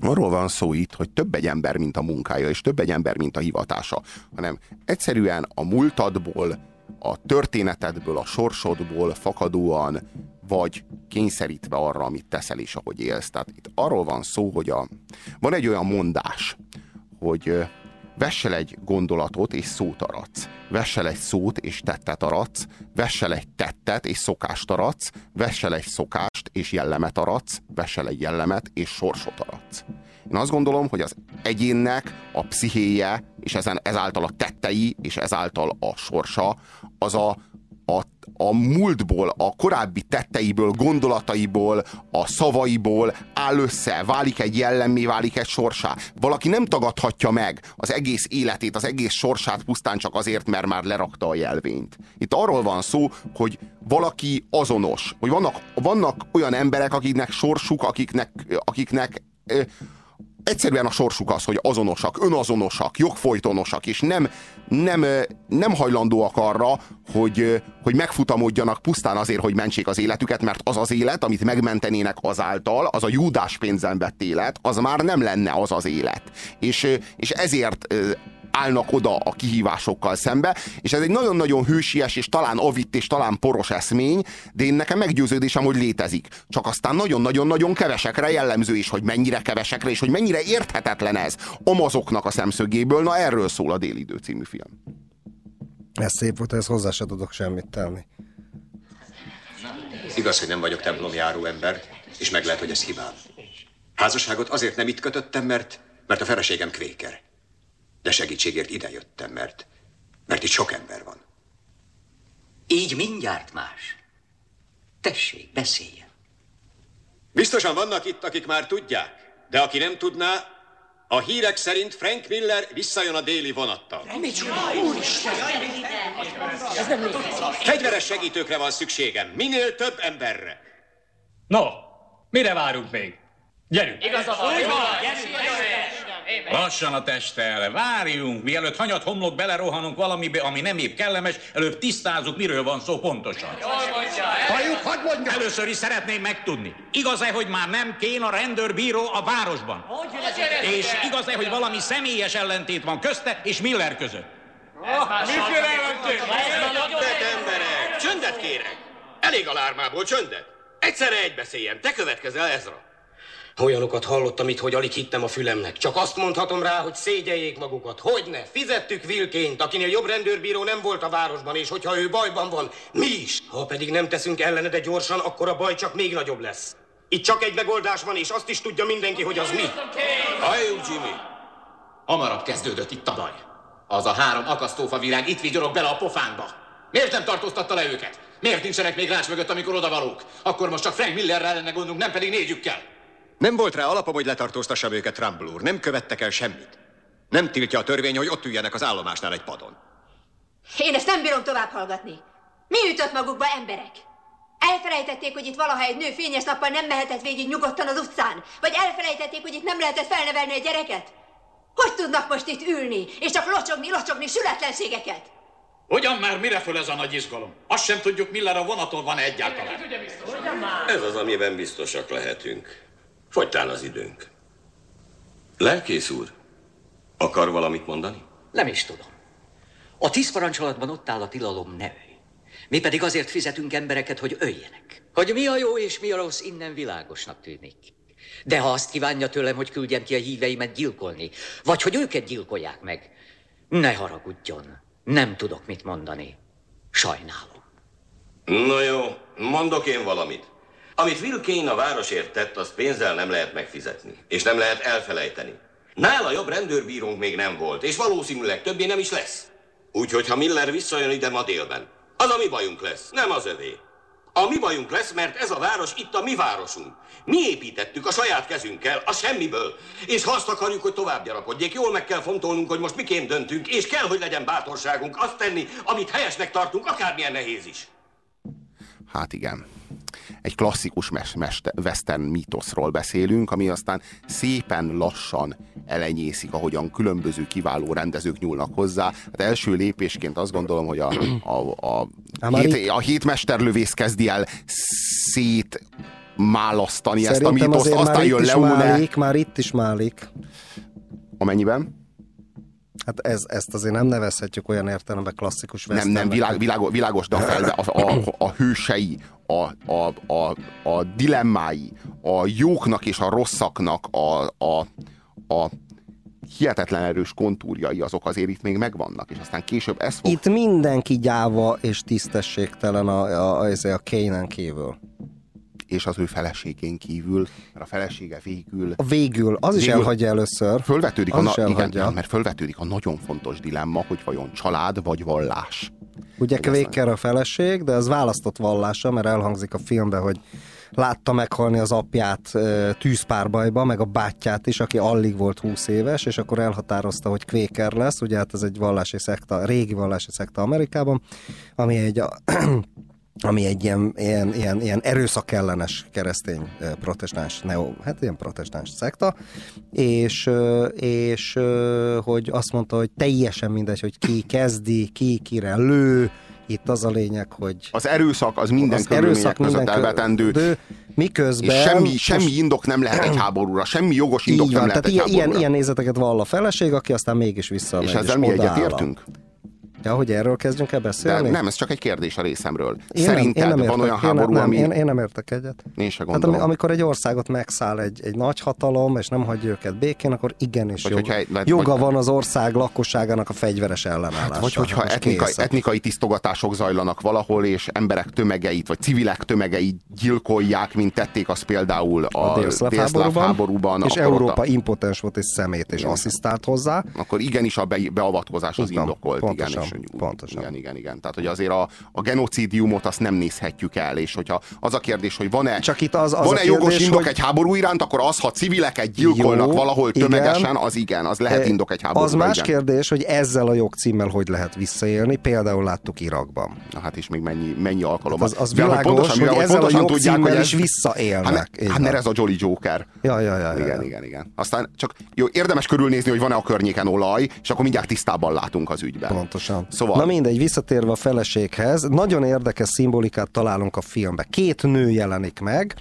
Arról van szó itt, hogy több egy ember, mint a munkája, és több egy ember, mint a hivatása, hanem egyszerűen a múltadból, a történetedből, a sorsodból fakadóan vagy kényszerítve arra, amit teszel és ahogy élsz. Tehát itt arról van szó, hogy a, van egy olyan mondás, hogy vessel egy gondolatot és szót aradsz. Vessel egy szót és tettet aradsz, vessel egy tettet és szokást aradsz, vessel egy szokást és jellemet aradsz, vessel egy jellemet és sorsot aradsz. Én azt gondolom, hogy az egyénnek a pszichéje, és ezen, ezáltal a tettei, és ezáltal a sorsa, az a, a, a múltból, a korábbi tetteiből, gondolataiból, a szavaiból áll össze, válik egy jellemmé, válik egy sorsá. Valaki nem tagadhatja meg az egész életét, az egész sorsát pusztán csak azért, mert már lerakta a jelvényt. Itt arról van szó, hogy valaki azonos, hogy vannak, vannak olyan emberek, akiknek sorsuk, akiknek, akiknek egyszerűen a sorsuk az, hogy azonosak, önazonosak, jogfolytonosak, és nem, nem, nem hajlandóak arra, hogy, hogy megfutamodjanak pusztán azért, hogy mentsék az életüket, mert az az élet, amit megmentenének azáltal, az a júdás pénzen vett élet, az már nem lenne az az élet. És, és ezért állnak oda a kihívásokkal szembe, és ez egy nagyon-nagyon hősies, és talán avitt, és talán poros eszmény, de én nekem meggyőződésem, hogy létezik. Csak aztán nagyon-nagyon-nagyon kevesekre jellemző is, hogy mennyire kevesekre, és hogy mennyire érthetetlen ez amazoknak a szemszögéből. Na erről szól a Délidő című film. Ez szép volt, ez hozzá se tudok semmit tenni. Igaz, hogy nem vagyok templomjáró ember, és meg lehet, hogy ez hibám. Házasságot azért nem itt kötöttem, mert, mert a feleségem kvéker. De segítségért idejöttem, mert, mert itt sok ember van. Így mindjárt más. Tessék, beszéljen. Biztosan vannak itt, akik már tudják, de aki nem tudná, a hírek szerint Frank Miller visszajön a déli vonattal. Fegyveres segítőkre van szükségem, minél több emberre. No, mire várunk még? Gyerünk! Igaza van. gyerünk, gyerünk. Lassan a testtel, várjunk, mielőtt hanyat homlok belerohanunk valamibe, ami nem épp kellemes, előbb tisztázzuk, miről van szó pontosan. Hajuk, hadd mondja! Először is szeretném megtudni, igaz-e, hogy már nem kén a rendőrbíró a városban? És igaz-e, hogy valami személyes ellentét van közte és Miller között? Miféle? Csöndet, emberek! Csöndet kérek! Elég a lármából, csöndet! Egyszerre egy beszéljen, te következel, Ezra. Olyanokat hallottam itt, hogy alig hittem a fülemnek. Csak azt mondhatom rá, hogy szégyeljék magukat. Hogyne? Fizettük Vilként, akinél jobb rendőrbíró nem volt a városban, és hogyha ő bajban van, mi is. Ha pedig nem teszünk ellene, de gyorsan, akkor a baj csak még nagyobb lesz. Itt csak egy megoldás van, és azt is tudja mindenki, hogy az mi. Halljuk, Jimmy! Hamarabb kezdődött itt a baj. Az a három akasztófa virág itt vigyorog bele a pofánkba. Miért nem tartóztatta le őket? Miért nincsenek még rács mögött, amikor odavalók? Akkor most csak Frank Millerrel lenne gondunk, nem pedig négyükkel. Nem volt rá alapom, hogy letartóztassam őket, Trumbull úr. Nem követtek el semmit. Nem tiltja a törvény, hogy ott üljenek az állomásnál egy padon. Én ezt nem bírom tovább hallgatni. Mi ütött magukba emberek? Elfelejtették, hogy itt valaha egy nő fényes nappal nem mehetett végig nyugodtan az utcán? Vagy elfelejtették, hogy itt nem lehetett felnevelni egy gyereket? Hogy tudnak most itt ülni, és csak locsogni, locsogni sületlenségeket? Ugyan már mire föl ez a nagy izgalom? Azt sem tudjuk, Miller a vonaton van egyáltalán. Ez az, amiben biztosak lehetünk. Fogytán az időnk. Lelkész úr, akar valamit mondani? Nem is tudom. A tíz parancsolatban ott áll a tilalom ne ölj. Mi pedig azért fizetünk embereket, hogy öljenek. Hogy mi a jó és mi a rossz, innen világosnak tűnik. De ha azt kívánja tőlem, hogy küldjem ki a híveimet gyilkolni, vagy hogy őket gyilkolják meg, ne haragudjon. Nem tudok mit mondani. Sajnálom. Na jó, mondok én valamit. Amit Will Kane a városért tett, azt pénzzel nem lehet megfizetni. És nem lehet elfelejteni. Nála jobb rendőrbírónk még nem volt, és valószínűleg többé nem is lesz. Úgyhogy ha Miller visszajön ide ma délben, az a mi bajunk lesz, nem az övé. A mi bajunk lesz, mert ez a város itt a mi városunk. Mi építettük a saját kezünkkel, a semmiből. És ha azt akarjuk, hogy tovább gyarapodjék, jól meg kell fontolnunk, hogy most miként döntünk, és kell, hogy legyen bátorságunk azt tenni, amit helyesnek tartunk, akármilyen nehéz is. Hát igen. Egy klasszikus mes- meste- western mítoszról beszélünk, ami aztán szépen lassan elenyészik, ahogyan különböző kiváló rendezők nyúlnak hozzá. Hát első lépésként azt gondolom, hogy a, a, a, már hét, a hétmesterlövész kezdi el szét málasztani ezt a mítoszt, aztán már jön Leone. málik, már itt is málik. Amennyiben? Hát ez, ezt azért nem nevezhetjük olyan értelemben klasszikus Nem, nem, világ, világos, világos, de a, a, a, a hősei, a, a, a, a dilemmái, a jóknak és a rosszaknak a, a, a hihetetlen erős kontúrjai azok azért itt még megvannak, és aztán később ez fog... Itt mindenki gyáva és tisztességtelen a, a, a, a Kénen kívül. És az ő feleségén kívül, mert a felesége végül... A végül, az is elhagyja először. Fölvetődik Az a, na, igen, elhagyja. mert fölvetődik a nagyon fontos dilemma, hogy vajon család vagy vallás. Ugye Quaker a feleség, de ez választott vallása, mert elhangzik a filmben, hogy látta meghalni az apját tűzpárbajba, meg a bátyját is, aki alig volt 20 éves, és akkor elhatározta, hogy Quaker lesz, ugye hát ez egy vallási szekta, régi vallási szekta Amerikában, ami egy a, ami egy ilyen, ilyen, ilyen, ilyen erőszakellenes keresztény protestáns, neo, hát ilyen protestáns szekta, és, és hogy azt mondta, hogy teljesen mindegy, hogy ki kezdi, ki kire lő, itt az a lényeg, hogy... Az erőszak az minden Az erőszak között minden kö- elvetendő. de miközben... És semmi, most- semmi indok nem lehet egy háborúra, semmi jogos indok Így nem van, lehet tehát egy ilyen, ilyen, háborúra. ilyen nézeteket vall a feleség, aki aztán mégis visszamegy. és ezzel mi egyetértünk? Ja, hogy erről kezdjünk el De beszélni? nem, ez csak egy kérdés a részemről. Én nem- Szerinted én nem van értek, olyan én nem- háború, nem, ami... Én, én nem értek egyet. Én se Hát gondolom. ami, amikor egy országot megszáll egy, egy nagy hatalom, és nem hagyja őket békén, akkor igenis Vagy jog, hogyha vagy- joga vagy- van az ország lakosságának a fegyveres ellenállása. Vagy hogyha etnikai, etnikai tisztogatások zajlanak valahol, és emberek tömegeit, vagy civilek tömegeit gyilkolják, mint tették azt például a, a délszláv háborúban, háborúban. és Európa a- impotens volt és szemét, és asszisztált hozzá. akkor igenis a be, beavatkozás az indokolt. pontosan, és, pontosan. Igen, igen, igen. Tehát, hogy azért a, a genocidiumot azt nem nézhetjük el, és hogyha az a kérdés, hogy van-e, Csak itt az, az van-e a jogos kérdés, indok hogy... egy háború iránt, akkor az, ha civileket gyilkolnak Jó, valahol igen. tömegesen, az igen, az lehet Eh, indok egy háborúra. Az más igen. kérdés, hogy ezzel a jogcímmel hogy lehet visszaélni, például láttuk Irakban. Na hát és még mennyi, mennyi alkalom. Hát az- az Mivel, világos, pontosan, mivel, hogy ezzel a pontosan tudják, jogcímmel hogy is visszaélnek. Hát, hát mert ez a Jolly Joker. Ja, ja, ja, ja, Igen, ja. igen, igen. Aztán csak jó, érdemes körülnézni, hogy van-e a környéken olaj, és akkor mindjárt tisztában látunk az ügyben. Pontosan. Szóval- Na mindegy, visszatérve a feleséghez, nagyon érdekes szimbolikát találunk a filmben. Két nő jelenik meg.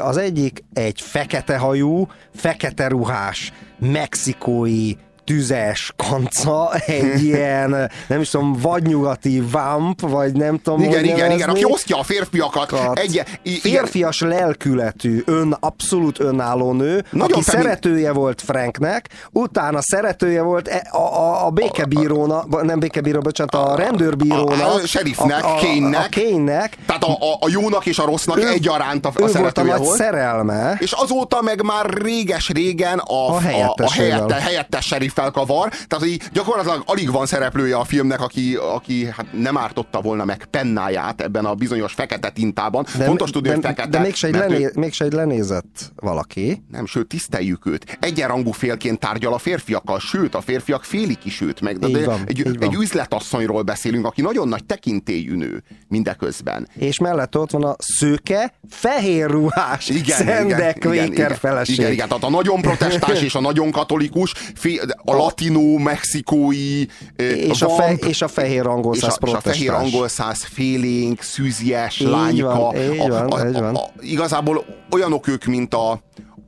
Az egyik egy fekete hajú, fekete ruhás, mexikói tüzes kanca, egy ilyen, nem is tudom, vadnyugati vamp, vagy nem tudom, Igen, igen, igen, aki osztja a férfiakat. Egy, i- igen. Férfias lelkületű, ön, abszolút önálló nő, Nagyon aki femin- szeretője volt Franknek, utána szeretője volt e- a, a, a békebírónak, nem békebíró, bocsánat, a rendőrbírónak, a, a sheriffnek, a, a, Kane-nek. a Kane-nek, Tehát a, a, a jónak és a rossznak Ő- egyaránt a, a ő volt a szeretője volt. szerelme. És azóta meg már réges-régen a, A a, a helyettesével. helyette, helyettes seriffel kavar. Tehát, így gyakorlatilag alig van szereplője a filmnek, aki, aki hát nem ártotta volna meg pennáját ebben a bizonyos fekete tintában. De, Fontos tudni, de, hogy fekete. de mégse egy, mert ő- lené, mégse egy lenézett valaki. Nem, sőt, tiszteljük őt. Egyenrangú félként tárgyal a férfiakkal, sőt, a férfiak félik is őt meg. De, Így van, egy, így van. egy üzletasszonyról beszélünk, aki nagyon nagy tekintélyű nő mindeközben. És mellett ott van a szőke, fehér ruhás, szendek véker feleség. Igen, igen, tehát a nagyon protestáns és a nagyon katolikus, fé, a latinó, mexikói, És a, fe, és a fehér angol és a, száz és a fehér angol száz félénk, szűzjes, Így lányka. van, így a, van, a, így van. A, a, igazából olyanok ők, mint a,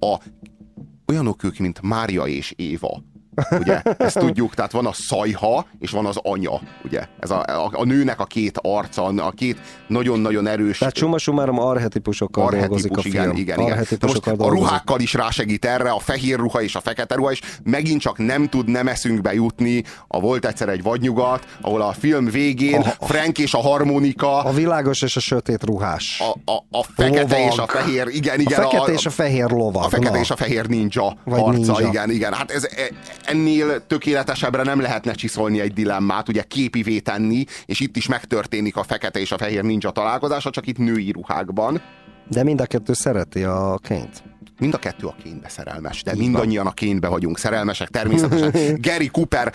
a olyanok ők, mint Mária és Éva. Ugye? Ezt tudjuk, tehát van a szajha, és van az anya, ugye? Ez a, a, a nőnek a két arca, a két nagyon-nagyon erős Tehát summa summarum arhetipusokkal dolgozik a Arhetipus, film. igen, igen, igen. Most a ruhákkal is rásegít erre, a fehér ruha és a fekete ruha, és megint csak nem tud nem eszünkbe jutni a Volt egyszer egy vadnyugat, ahol a film végén A- Frank és a harmonika, A világos és a sötét ruhás. a, a, a fekete Lovag. és a fehér, igen, igen. A fekete és a fehér lovag. A fekete na. és a fehér ninja Vagy harca, ninja. igen, igen. Hát ez, e- ennél tökéletesebbre nem lehetne csiszolni egy dilemmát, ugye képivé tenni, és itt is megtörténik a fekete és a fehér ninja találkozása, csak itt női ruhákban. De mind a kettő szereti a Kane-t. Mind a kettő a kénbe szerelmes, de mindannyian a kénbe vagyunk szerelmesek, természetesen. Gary Cooper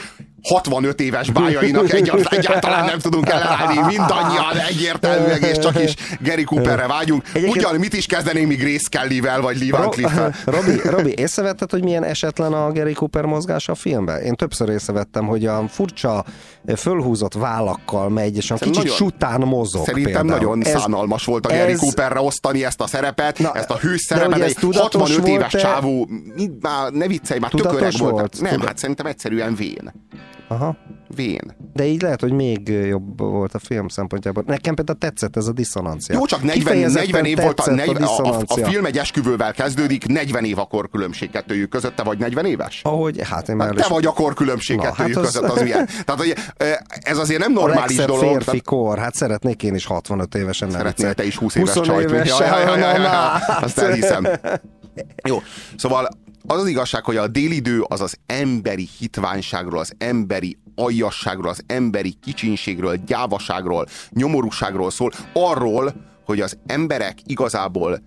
65 éves bájainak egyáltalán, egyáltalán nem tudunk ellenállni, mindannyian egyértelműen, és csak is Gary Cooperre vágyunk. Ugyan mit is kezdenénk mi Grace Kelly-vel, vagy Lee Van? Robi, Robi, észrevetted, hogy milyen esetlen a Gary Cooper mozgása a filmben? Én többször észrevettem, hogy a furcsa, fölhúzott vállakkal megy, és a kicsit nagyon- sután mozog Szerintem például. nagyon Ez- szánalmas volt a Gary ez- Cooperre osztani ezt a szerepet, Na, ezt a hős szerepet, ez egy tudatos 65 éves volt-e? csávó, már, ne viccelj, már tök öreg volt. volt? Nem, Tudat- hát szerintem egyszerűen vén. Aha. Vén. De így lehet, hogy még jobb volt a film szempontjából. Nekem például tetszett ez a diszonancia. Jó, csak 40, Kifejezetten 40 év volt a, tetszett 40, a, a, a film egy esküvővel kezdődik, 40 év a korkülönbség kettőjük között, te vagy 40 éves? Ahogy, hát én már Hát te vagy a korkülönbség Na, kettőjük hát az- között, az milyen? Tehát, hogy ez azért nem a normális legszebb dolog. férfi kor, hát szeretnék én is 65 évesen Szeretnél te is 20 éves 20 csajt. mint- évesen, Ja, ja, ja, ja, ja, na, ja. na, Azt hát. elhiszem. Jó, szóval az az igazság, hogy a délidő az az emberi hitványságról, az emberi aljasságról, az emberi kicsinségről, gyávaságról, nyomorúságról szól, arról, hogy az emberek igazából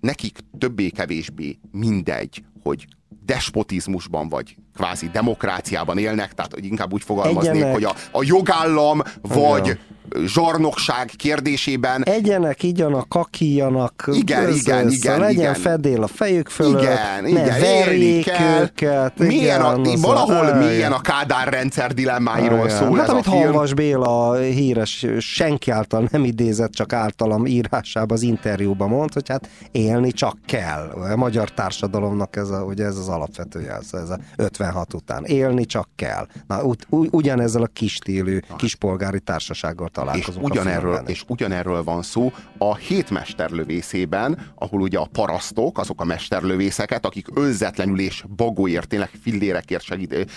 nekik többé-kevésbé mindegy, hogy despotizmusban vagy kvázi demokráciában élnek, tehát hogy inkább úgy fogalmaznék, Egyenek. hogy a, a jogállam vagy, zsarnokság kérdésében. Egyenek, igyanak, kakíjanak. Igen, össze, igen, össze, igen, Legyen igen. fedél a fejük fölött. Igen, ne igen, verjék kell. őket. Milyen a, igen, az valahol a- mélyen a Kádár rendszer dilemmáiról Igen. szól hát, ez a amit film. Halvas Béla híres, senki által nem idézett, csak általam írásában az interjúban mond, hogy hát élni csak kell. A magyar társadalomnak ez, a, ugye ez az alapvető jelsz, ez a 56 után. Élni csak kell. Na, ugyanezzel a kis stílű, kispolgári társasággal találkozunk a ugyanerről, filmben. és ugyanerről van szó a hét mesterlövészében, ahol ugye a parasztok, azok a mesterlövészeket, akik önzetlenül és bagóért, tényleg fillérekért segít,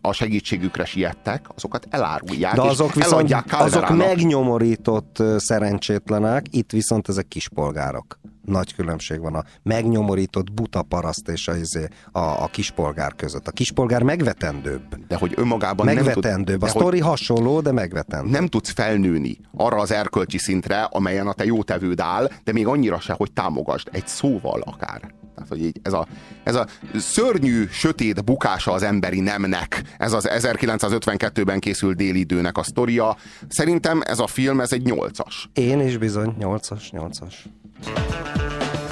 a segítségükre siettek, azokat elárulják, De és azok viszont azok megnyomorított szerencsétlenek, itt viszont ezek kispolgárok. Nagy különbség van a megnyomorított buta paraszt és a, izé, a, a kispolgár között. A kispolgár megvetendőbb. De hogy önmagában nem tud- megvetendőbb. a sztori hasonló, de megvetendőbb. nem tudsz felnőni arra az erkölcsi szintre, amelyen a te jótevőd áll, de még annyira se, hogy támogasd egy szóval akár. Tehát, hogy így ez a, ez a szörnyű, sötét bukása az emberi nemnek, ez az 1952-ben készült délidőnek a sztoria. Szerintem ez a film, ez egy nyolcas. Én is bizony, 8-as, 8-as.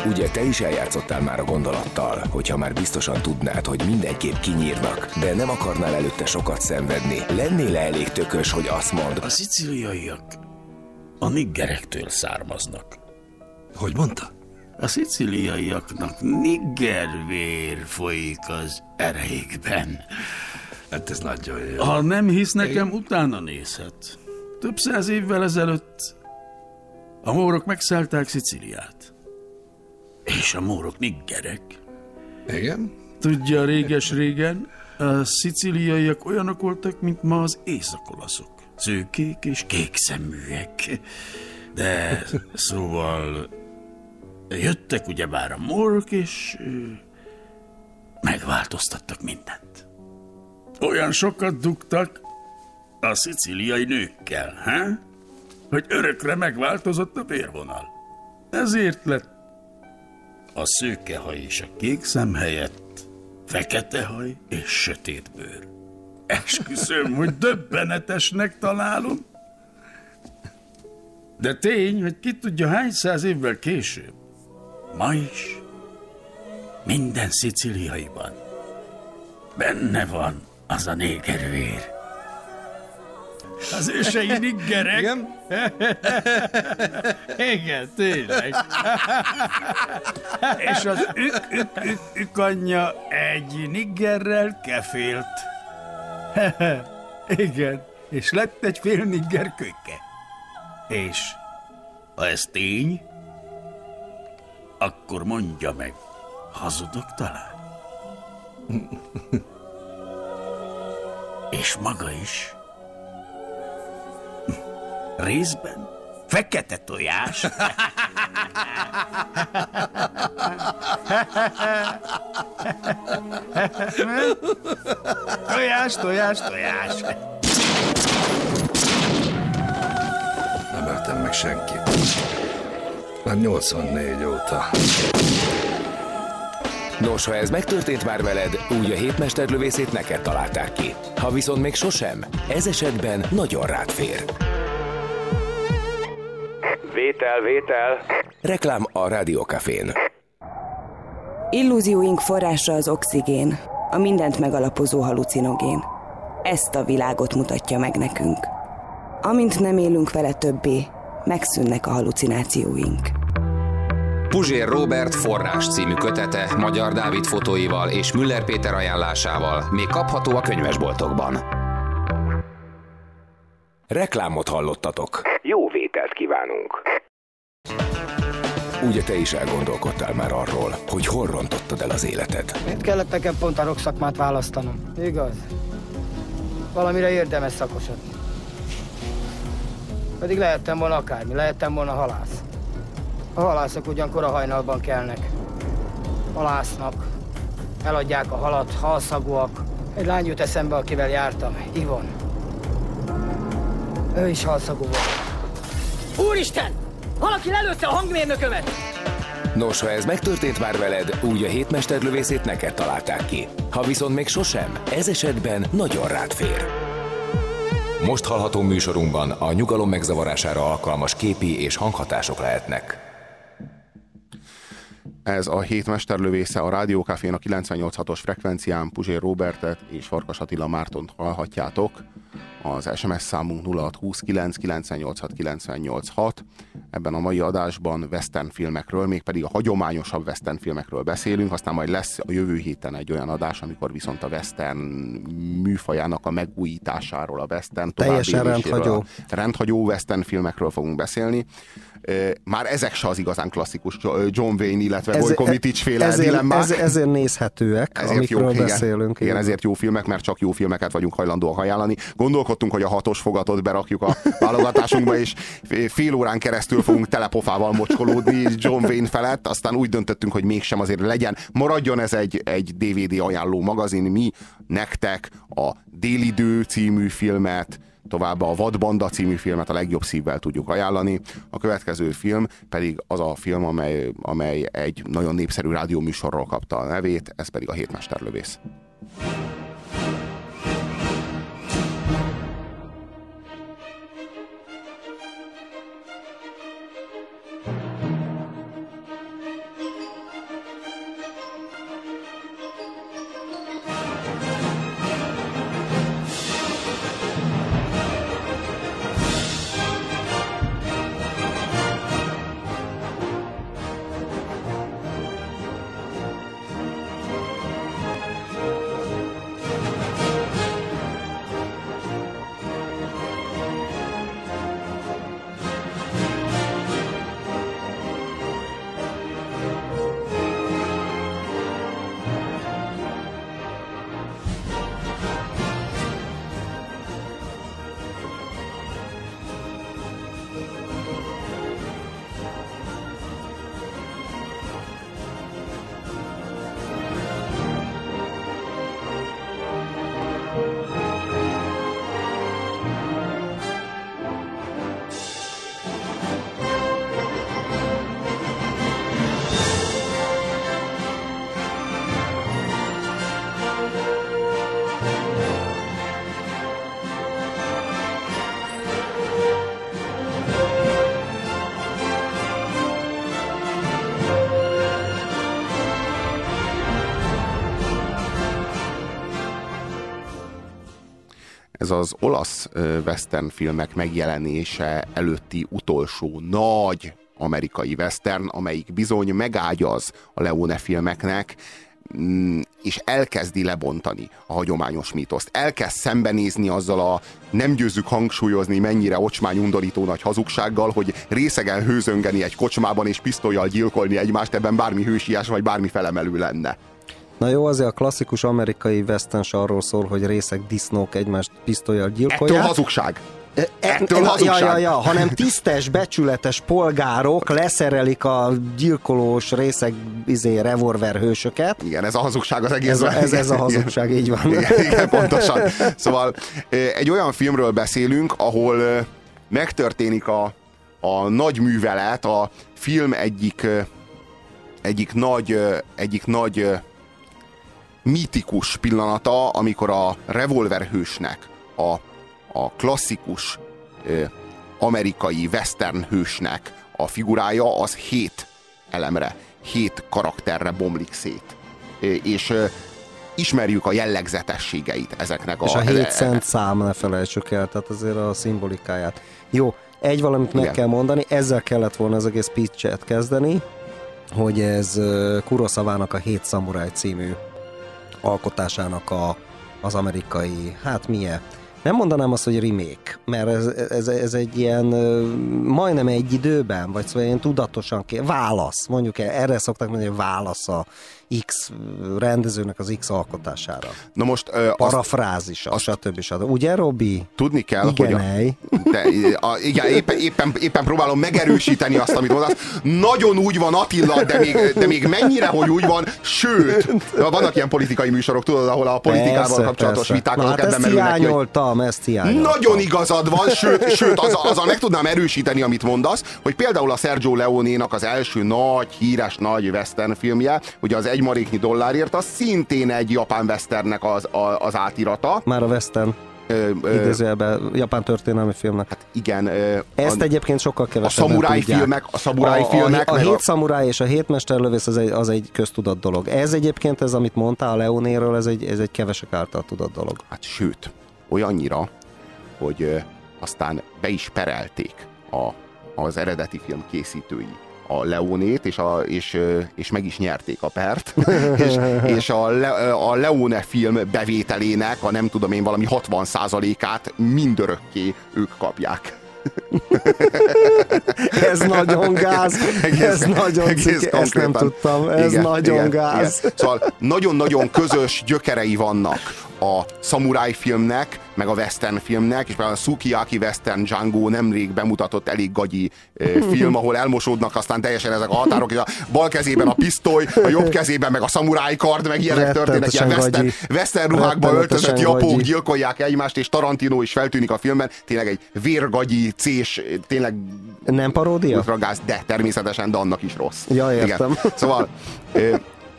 Ugye te is eljátszottál már a gondolattal, hogyha már biztosan tudnád, hogy mindenképp kinyírnak, de nem akarnál előtte sokat szenvedni. Lennél elég tökös, hogy azt mond, A szicíliaiak a niggerektől származnak. Hogy mondta? A szicíliaiaknak niggervér folyik az ereikben. Hát ez nagyon jó. Ha nem hisz nekem, utána nézhet. Több száz évvel ezelőtt a mórok megszállták Sziciliát. És a mórok niggerek. Igen? Tudja, réges-régen a szicíliaiak olyanok voltak, mint ma az északolaszok. Szőkék és kék szeműek. De szóval jöttek ugyebár a morok, és megváltoztattak mindent. Olyan sokat dugtak a szicíliai nőkkel, ha? hogy örökre megváltozott a vérvonal. Ezért lett a szőke haj és a kék szem helyett fekete haj és sötét bőr. Esküszöm, hogy döbbenetesnek találom. De tény, hogy ki tudja hány száz évvel később. Ma is minden szicíliaiban benne van az a négervér. Az ősei niggerek. Igen? Igen, tényleg. És az ük, ük, ük, ük anyja egy niggerrel kefélt. Igen, és lett egy fél nigger kölyke. És ha ez tény, akkor mondja meg, hazudok talán? És maga is. Részben fekete tojás. tojás, tojás, tojás. Nem öltem meg senkit. Már 84 óta. Nos, ha ez megtörtént már veled, úgy a hétmesterlövészét neked találták ki. Ha viszont még sosem, ez esetben nagyon rád fér. Vétel, vétel. Reklám a Rádiókafén. Illúzióink forrása az oxigén, a mindent megalapozó halucinogén. Ezt a világot mutatja meg nekünk. Amint nem élünk vele többé, megszűnnek a halucinációink. Puzsér Robert forrás című kötete Magyar Dávid fotóival és Müller Péter ajánlásával még kapható a könyvesboltokban. Reklámot hallottatok. Jó vételt kívánunk. Ugye te is elgondolkodtál már arról, hogy hol rontottad el az életed? Miért kellett nekem pont a rokszakmát választanom? Igaz? Valamire érdemes szakosodni. Pedig lehettem volna akármi, lehettem volna halász. A halászok ugyan kora hajnalban kelnek. Halásznak, eladják a halat, halszagúak. Egy lány jut eszembe, akivel jártam, Ivon. Ő is halszagú volt. Úristen! Valaki lelőtte a hangmérnökömet! Nos, ha ez megtörtént már veled, úgy a hétmesterlövészét neked találták ki. Ha viszont még sosem, ez esetben nagyon rád fér. Most hallható műsorunkban a nyugalom megzavarására alkalmas képi és hanghatások lehetnek. Ez a hét mesterlövésze a Rádiókafén a 98.6-os frekvencián Puzsér Robertet és Farkas Attila Mártont hallhatjátok. Az SMS számunk 0629 986 986. Ebben a mai adásban western filmekről, mégpedig a hagyományosabb western filmekről beszélünk, aztán majd lesz a jövő héten egy olyan adás, amikor viszont a western műfajának a megújításáról, a western Teljesen továbbéléséről, rendhagyó. rendhagyó western filmekről fogunk beszélni. Már ezek se az igazán klasszikus John Wayne, illetve Ez- Vojkovics féle ezért, dilemmák. ez, ezért nézhetőek, amikről igen, beszélünk. Igen, ezért jó filmek, mert csak jó filmeket vagyunk hajlandóak ajánlani. Gondolkodtunk, hogy a hatos fogatot berakjuk a válogatásunkba, és fél órán keresztül fogunk telepofával mocskolódni John Wayne felett, aztán úgy döntöttünk, hogy mégsem azért legyen. Maradjon ez egy, egy DVD ajánló magazin, mi nektek a Délidő című filmet, továbbá a Vadbanda című filmet a legjobb szívvel tudjuk ajánlani. A következő film pedig az a film, amely, amely egy nagyon népszerű rádióműsorról kapta a nevét, ez pedig a Hétmesterlövész. Ez az olasz western filmek megjelenése előtti utolsó nagy amerikai western, amelyik bizony megágyaz a Leone filmeknek, mm, és elkezdi lebontani a hagyományos mítoszt. Elkezd szembenézni azzal a nem győzzük hangsúlyozni, mennyire ocsmány undorító nagy hazugsággal, hogy részegen hőzöngeni egy kocsmában és pisztolyjal gyilkolni egymást, ebben bármi hősies vagy bármi felemelő lenne. Na jó, azért a klasszikus amerikai western arról szól, hogy részek disznók egymást pisztolyjal gyilkolják. Ettől hazugság. Ettől Na, Ja, hazugság. ja, ja, hanem tisztes, becsületes polgárok leszerelik a gyilkolós részek izé, revolver hősöket. Igen, ez a hazugság az Ez egészben. a, ez, ez a Igen. hazugság, így van. Igen, igen, pontosan. Szóval egy olyan filmről beszélünk, ahol megtörténik a, a nagy művelet, a film egyik, egyik nagy, egyik nagy mítikus pillanata, amikor a revolverhősnek a, a klasszikus ö, amerikai western hősnek a figurája az hét elemre, hét karakterre bomlik szét. És ö, ismerjük a jellegzetességeit ezeknek a... És a e- hét e- szent szám, ne felejtsük el, tehát azért a szimbolikáját. Jó, egy valamit meg Igen. kell mondani, ezzel kellett volna az egész pitchet kezdeni, hogy ez ö, Kurosavának a Hét Samurai című alkotásának a, az amerikai, hát milyen, nem mondanám azt, hogy remake, mert ez, ez, ez egy ilyen majdnem egy időben, vagy szóval ilyen tudatosan ké... válasz, mondjuk erre szokták mondani, hogy válasz a X rendezőnek az X alkotására. Na most... Azt- Parafrázisa, azt, stb. stb. Ugye, Robi? Tudni kell, Igen, hogy a, te, a, igen, éppen, éppen, éppen próbálom megerősíteni azt, amit mondasz. Nagyon úgy van Attila, de még, de még mennyire, hogy úgy van, sőt, vannak ilyen politikai műsorok, tudod, ahol a politikával Persze, kapcsolatos persze. viták, azok hát ebben merülnek ki, hogy ezt hiányoltam. Nagyon igazad van, sőt, sőt az, azzal meg tudnám erősíteni, amit mondasz, hogy például a Sergio Leone-nak az első nagy, híres, nagy western filmje, ugye az egy maréknyi dollárért, az szintén egy japán westernnek az, a, az átirata. Már a western. Ö, ö, Idézőjelben japán történelmi filmnek. Hát igen. Ö, Ezt a, egyébként sokkal a kevesebben szamuráj tudják. filmek, a szamuráj a, filmek, a, a, meg hét szamuráj és a hét mesterlövész az egy, az egy köztudott dolog. Ez egyébként, ez amit mondtál a Leonéről, ez egy, ez egy kevesek által tudott dolog. Hát sőt, olyannyira, hogy ö, aztán be is perelték a, az eredeti film készítői a Leonét, és, a, és, és meg is nyerték a pert, és, és a, Le, a Leone film bevételének a nem tudom én valami 60%-át mindörökké ők kapják. Ez nagyon gáz, ez nagyon egész ciki, ezt nem tudtam, ez nagyon gáz. Igen. Szóval nagyon-nagyon közös gyökerei vannak a szamuráj filmnek, meg a western filmnek, és például a Sukiyaki Western Django nemrég bemutatott elég gagyi film, ahol elmosódnak aztán teljesen ezek a határok, és a bal kezében a pisztoly, a jobb kezében meg a szamuráj kard, meg ilyenek történnek, ilyen western, western ruhákba öltözött japók gyilkolják egymást, és Tarantino is feltűnik a filmben, tényleg egy vérgagyi, cés, tényleg Nem paródia? ultragáz, de természetesen, de annak is rossz. Ja, értem. Igen. Szóval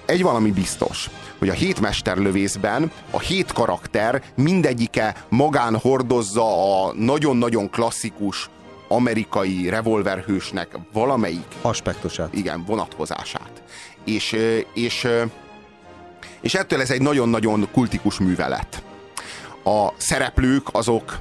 egy valami biztos, hogy a hét mesterlövészben a hét karakter mindegyike magán hordozza a nagyon-nagyon klasszikus amerikai revolverhősnek valamelyik aspektusát. Igen, vonatkozását. És, és, és ettől ez egy nagyon-nagyon kultikus művelet. A szereplők azok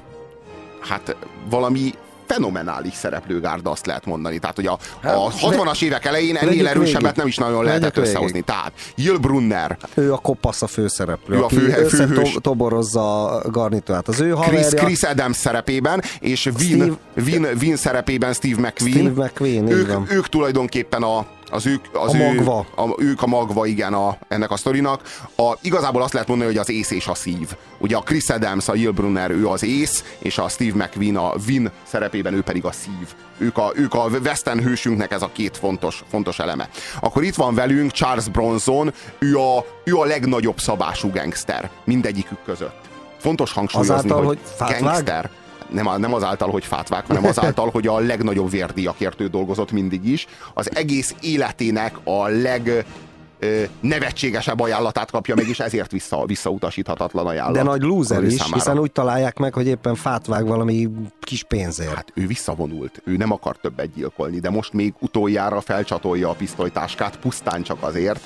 hát valami fenomenális szereplőgárda, azt lehet mondani. Tehát, hogy a, a Hát, 60-as évek elején ennél erősebbet végig. nem is nagyon lehetett végig. összehozni. Tehát Jill Brunner, Ő a kopasz a főszereplő, Ő a fő- főhős. összetoborozza a garnitúrát. Az ő Chris, haverja... Chris Adams szerepében, és Vin, Steve- Vin, Vin szerepében Steve McQueen. Steve McQueen, ők, ők tulajdonképpen a, az ők, az A ő, magva. A, ők a magva, igen, a, ennek a sztorinak. A, igazából azt lehet mondani, hogy az ész és a szív. Ugye a Chris Adams, a Jill Brunner, ő az ész, és a Steve McQueen a Vin szerepében, ő pedig a szív. Ők a, ők a western hősünknek ez a két fontos, fontos eleme. Akkor itt van velünk Charles Bronson, ő a, ő a legnagyobb szabású gangster mindegyikük között. Fontos hangsúlyozni, Azáltal, hogy, hogy fát vág? Nem, nem azáltal, hogy fát vág, hanem azáltal, hogy a legnagyobb vérdiakért ő dolgozott mindig is. Az egész életének a leg nevetségesebb ajánlatát kapja meg, és ezért vissza, visszautasíthatatlan ajánlat. De nagy ő is, számára. hiszen úgy találják meg, hogy éppen fát vág valami kis pénzért. Hát ő visszavonult, ő nem akar többet gyilkolni, de most még utoljára felcsatolja a pisztolytáskát pusztán csak azért,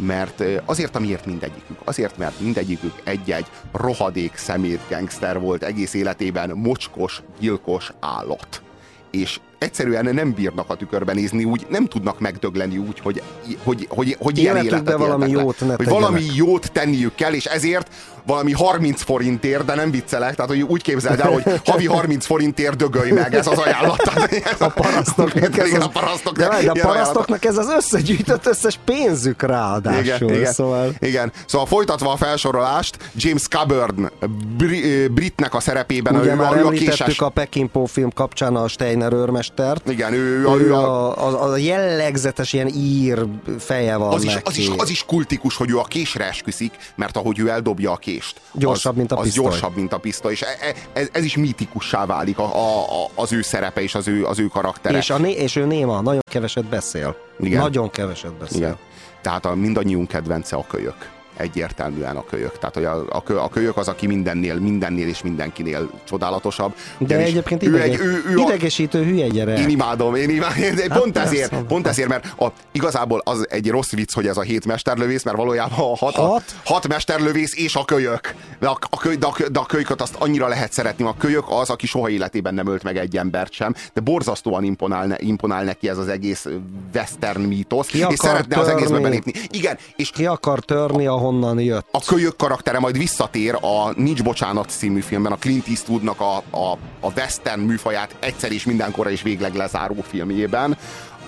mert azért, amiért mindegyikük. Azért, mert mindegyikük egy-egy rohadék szemét gangster volt egész életében, mocskos, gyilkos állat. És egyszerűen nem bírnak a tükörbe nézni, úgy nem tudnak megdögleni úgy, hogy, hogy, hogy, hogy ilyen életet valami éltek jót ne Hogy valami jót tenniük kell, és ezért valami 30 forintért, de nem viccelek, tehát hogy úgy képzeld el, hogy havi 30 forintért dögölj meg, ez az ajánlat. a parasztoknak ez az- a parasztoknak. De, de a parasztoknak ez az összegyűjtött összes pénzük ráadásul. igen, igen, Szóval... igen. Szóval folytatva a felsorolást, James Coburn, bri, britnek a szerepében, Ugye ő, már a, ő a késes... a Peckinpah film kapcsán a Steiner őrmestert. Igen, ő, ő, Ő ő a, a, a jellegzetes ilyen ír feje van az is, neki. az, is, az is kultikus, hogy ő a késre esküszik, mert ahogy ő eldobja a kést, Gyorsabb, az, mint a az pisztoly. gyorsabb, mint a pisztoly, és e- e- ez, ez is mitikussá válik a, a, a, az ő szerepe és az ő, az ő karaktere. És, a né- és ő néma, nagyon keveset beszél. Igen. Nagyon keveset beszél. Igen. Tehát a mindannyiunk kedvence a kölyök. Egyértelműen a kölyök. Tehát hogy a, a, kö, a kölyök az, aki mindennél, mindennél és mindenkinél csodálatosabb. De egyébként ő idege, egy, ő, ő a, idegesítő hülye gyerek. én imádom, én imádom. Hát pont, persze. ezért, pont ezért, mert a, igazából az egy rossz vicc, hogy ez a hét mesterlövész, mert valójában a hat, Hat? hat? hat mesterlövész és a kölyök. De a, a, köly, de, a, de a kölyköt azt annyira lehet szeretni. A kölyök az, aki soha életében nem ölt meg egy embert sem, de borzasztóan imponál, ne, imponál neki ez az egész western mítosz, Ki és szeretne az egészbe törni? belépni. Igen, és Ki akar törni, ahonnan jött? a kölyök karaktere majd visszatér a Nincs Bocsánat című filmben, a Clint Eastwoodnak a, a, a western műfaját egyszer és mindenkorra is végleg lezáró filmjében,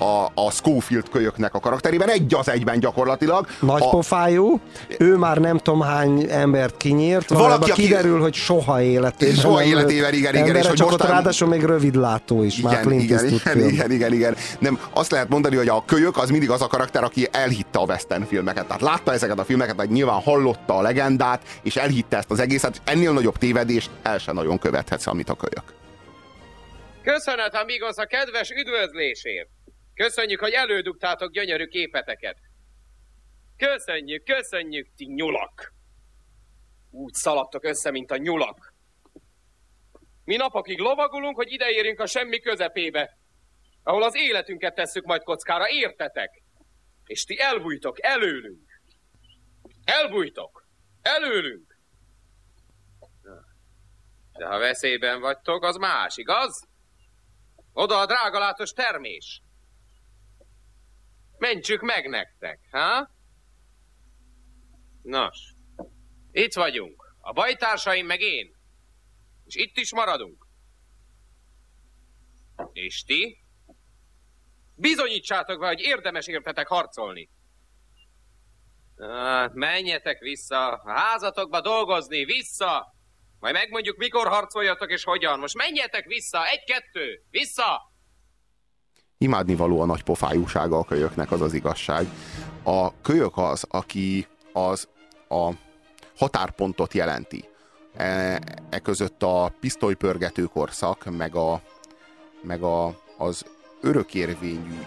a, a Schofield kölyöknek a karakterében, egy az egyben gyakorlatilag. Nagy a, pofájú, ő már nem tudom hány embert kinyírt, Valaki, aki- kiderül, hogy soha életében Soha életében, igen, igen, és hogy csak mostan- ott ráadásul még rövidlátó is, már igen, Clint igen, igen, film. igen, igen, igen. Nem, azt lehet mondani, hogy a kölyök az mindig az a karakter, aki elhitte a western filmeket. Tehát látta ezeket a filmeket, vagy nyilván hallotta a legendát, és elhitte ezt az egészet. Ennél nagyobb tévedést el sem nagyon követhetsz, amit a kölyök. Köszönet, amigos, a kedves üdvözlésért! Köszönjük, hogy elődugtátok gyönyörű képeteket! Köszönjük, köszönjük, ti nyulak! Úgy szaladtok össze, mint a nyulak. Mi napokig lovagolunk, hogy ideérjünk a semmi közepébe, ahol az életünket tesszük majd kockára, értetek? És ti elbújtok előlünk. Elbújtok. Előlünk. De ha veszélyben vagytok, az más, igaz? Oda a drágalátos termés. Mentsük meg nektek, ha? Nos, itt vagyunk. A bajtársaim meg én. És itt is maradunk. És ti? Bizonyítsátok be, hogy érdemes értetek harcolni. Ah, menjetek vissza, a házatokba dolgozni, vissza! Majd megmondjuk, mikor harcoljatok és hogyan. Most menjetek vissza, egy-kettő, vissza! Imádnivaló a nagy pofájúsága a kölyöknek, az az igazság. A kölyök az, aki az a határpontot jelenti. E, e között a pisztolypörgető korszak, meg, a, meg a, az örökérvényű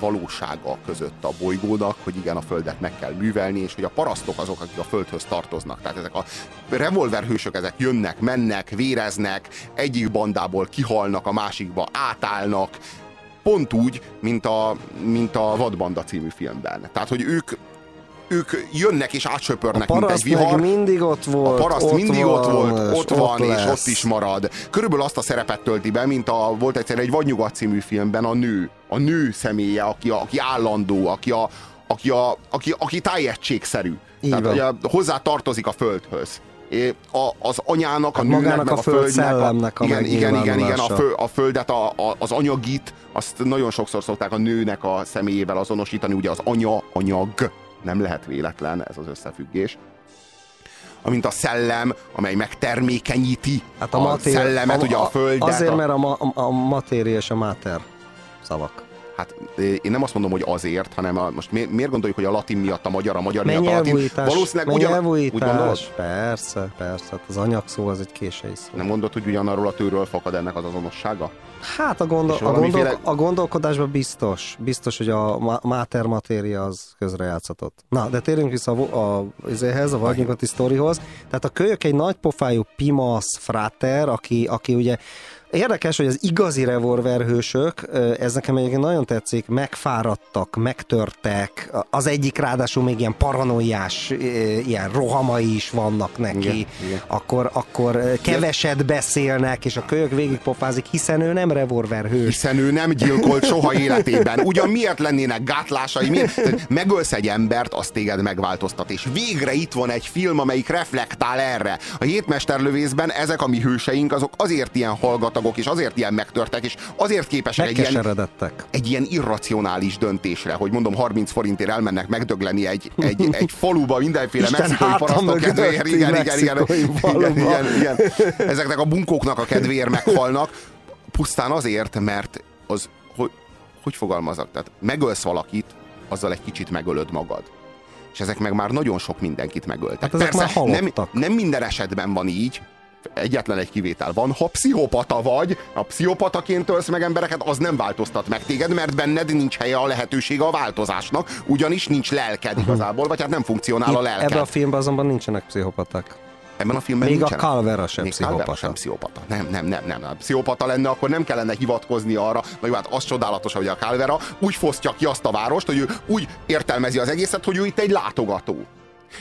valósága között a bolygónak, hogy igen, a földet meg kell művelni, és hogy a parasztok azok, akik a földhöz tartoznak. Tehát ezek a revolverhősök, ezek jönnek, mennek, véreznek, egyik bandából kihalnak, a másikba átállnak, pont úgy, mint a, mint a Vadbanda című filmben. Tehát, hogy ők ők jönnek és átsöpörnek, mint egy vihar. mindig ott volt. A paraszt ott mindig van, ott volt, ott van, lesz. és ott is marad. Körülbelül azt a szerepet tölti be, mint a, volt egyszer egy Vadnyugat című filmben a nő. A nő személye, aki, a, aki állandó, aki, a, aki, a, aki, aki tájegységszerű. Így Tehát, van. hogy a, hozzá tartozik a földhöz. A, az anyának, a Hát nőnek, magának meg a a földnek, földszellemnek a igen, igen, igen, igen, a, fő, a földet, a, a, az anyagit, azt nagyon sokszor szokták a nőnek a személyével azonosítani, ugye az anya, anyag, nem lehet véletlen ez az összefüggés. Amint a szellem, amely megtermékenyíti Hát a, a szellemet, ugye a földet. Azért, a, mert a, ma, a, a matéria és a máter szavak. Hát én nem azt mondom, hogy azért, hanem a, most mi, miért gondoljuk, hogy a latin miatt a magyar, a magyar Mennyi miatt a latin? elvújítás? Valószínűleg ugyan, úgy elvújítás? gondolod? Persze, persze. Hát az anyagszó az egy késői szó. Nem gondolod, hogy ugyanarról a tőről fakad ennek az azonossága? Hát a, gondol, a, gondol, valamiféle- a gondolkodásban biztos. Biztos, hogy a máter matéria az közrejátszatott. Na, de térjünk vissza a, a, izéhez, a vadnyugati sztorihoz. Tehát a kölyök egy nagy pofájú pimasz fráter, aki, aki ugye Érdekes, hogy az igazi revolverhősök, ez nekem egyébként nagyon tetszik, megfáradtak, megtörtek, az egyik ráadásul még ilyen paranoiás, ilyen rohamai is vannak neki, Igen, igen. akkor, akkor keveset beszélnek, és a kölyök végigpofázik, hiszen ő nem revolverhős. Hiszen ő nem gyilkolt soha életében. Ugyan miért lennének gátlásai? Miért? Megölsz egy embert, az téged megváltoztat. És végre itt van egy film, amelyik reflektál erre. A hétmesterlövészben ezek a mi hőseink, azok azért ilyen hallgatagok, és azért ilyen megtörtek, és azért képesek egy ilyen, egy ilyen irracionális döntésre, hogy mondom 30 forintért elmennek megdögleni egy, egy, egy faluba mindenféle Isten mexikai háta parasztok kedvéért. Igen, igen, igen, mexikói igen, igen, igen. Ezeknek a bunkóknak a kedvéért meghalnak, pusztán azért, mert az, hogy, hogy fogalmazok, tehát megölsz valakit, azzal egy kicsit megölöd magad. És ezek meg már nagyon sok mindenkit megöltek. Hát már nem, nem minden esetben van így, egyetlen egy kivétel van, ha pszichopata vagy, a pszichopataként ölsz meg embereket, az nem változtat meg téged, mert benned nincs helye a lehetősége a változásnak, ugyanis nincs lelked igazából, vagy hát nem funkcionál a Itt, lelked. ebben a filmben azonban nincsenek pszichopaták. Ebben a filmben Még a nincsenek. Calvera sem Még Calvera pszichopata. sem pszichopata. Nem, nem, nem, nem. Ha pszichopata lenne, akkor nem kellene hivatkozni arra, na jó, hát az csodálatos, hogy a Calvera úgy fosztja ki azt a várost, hogy ő úgy értelmezi az egészet, hogy ő itt egy látogató.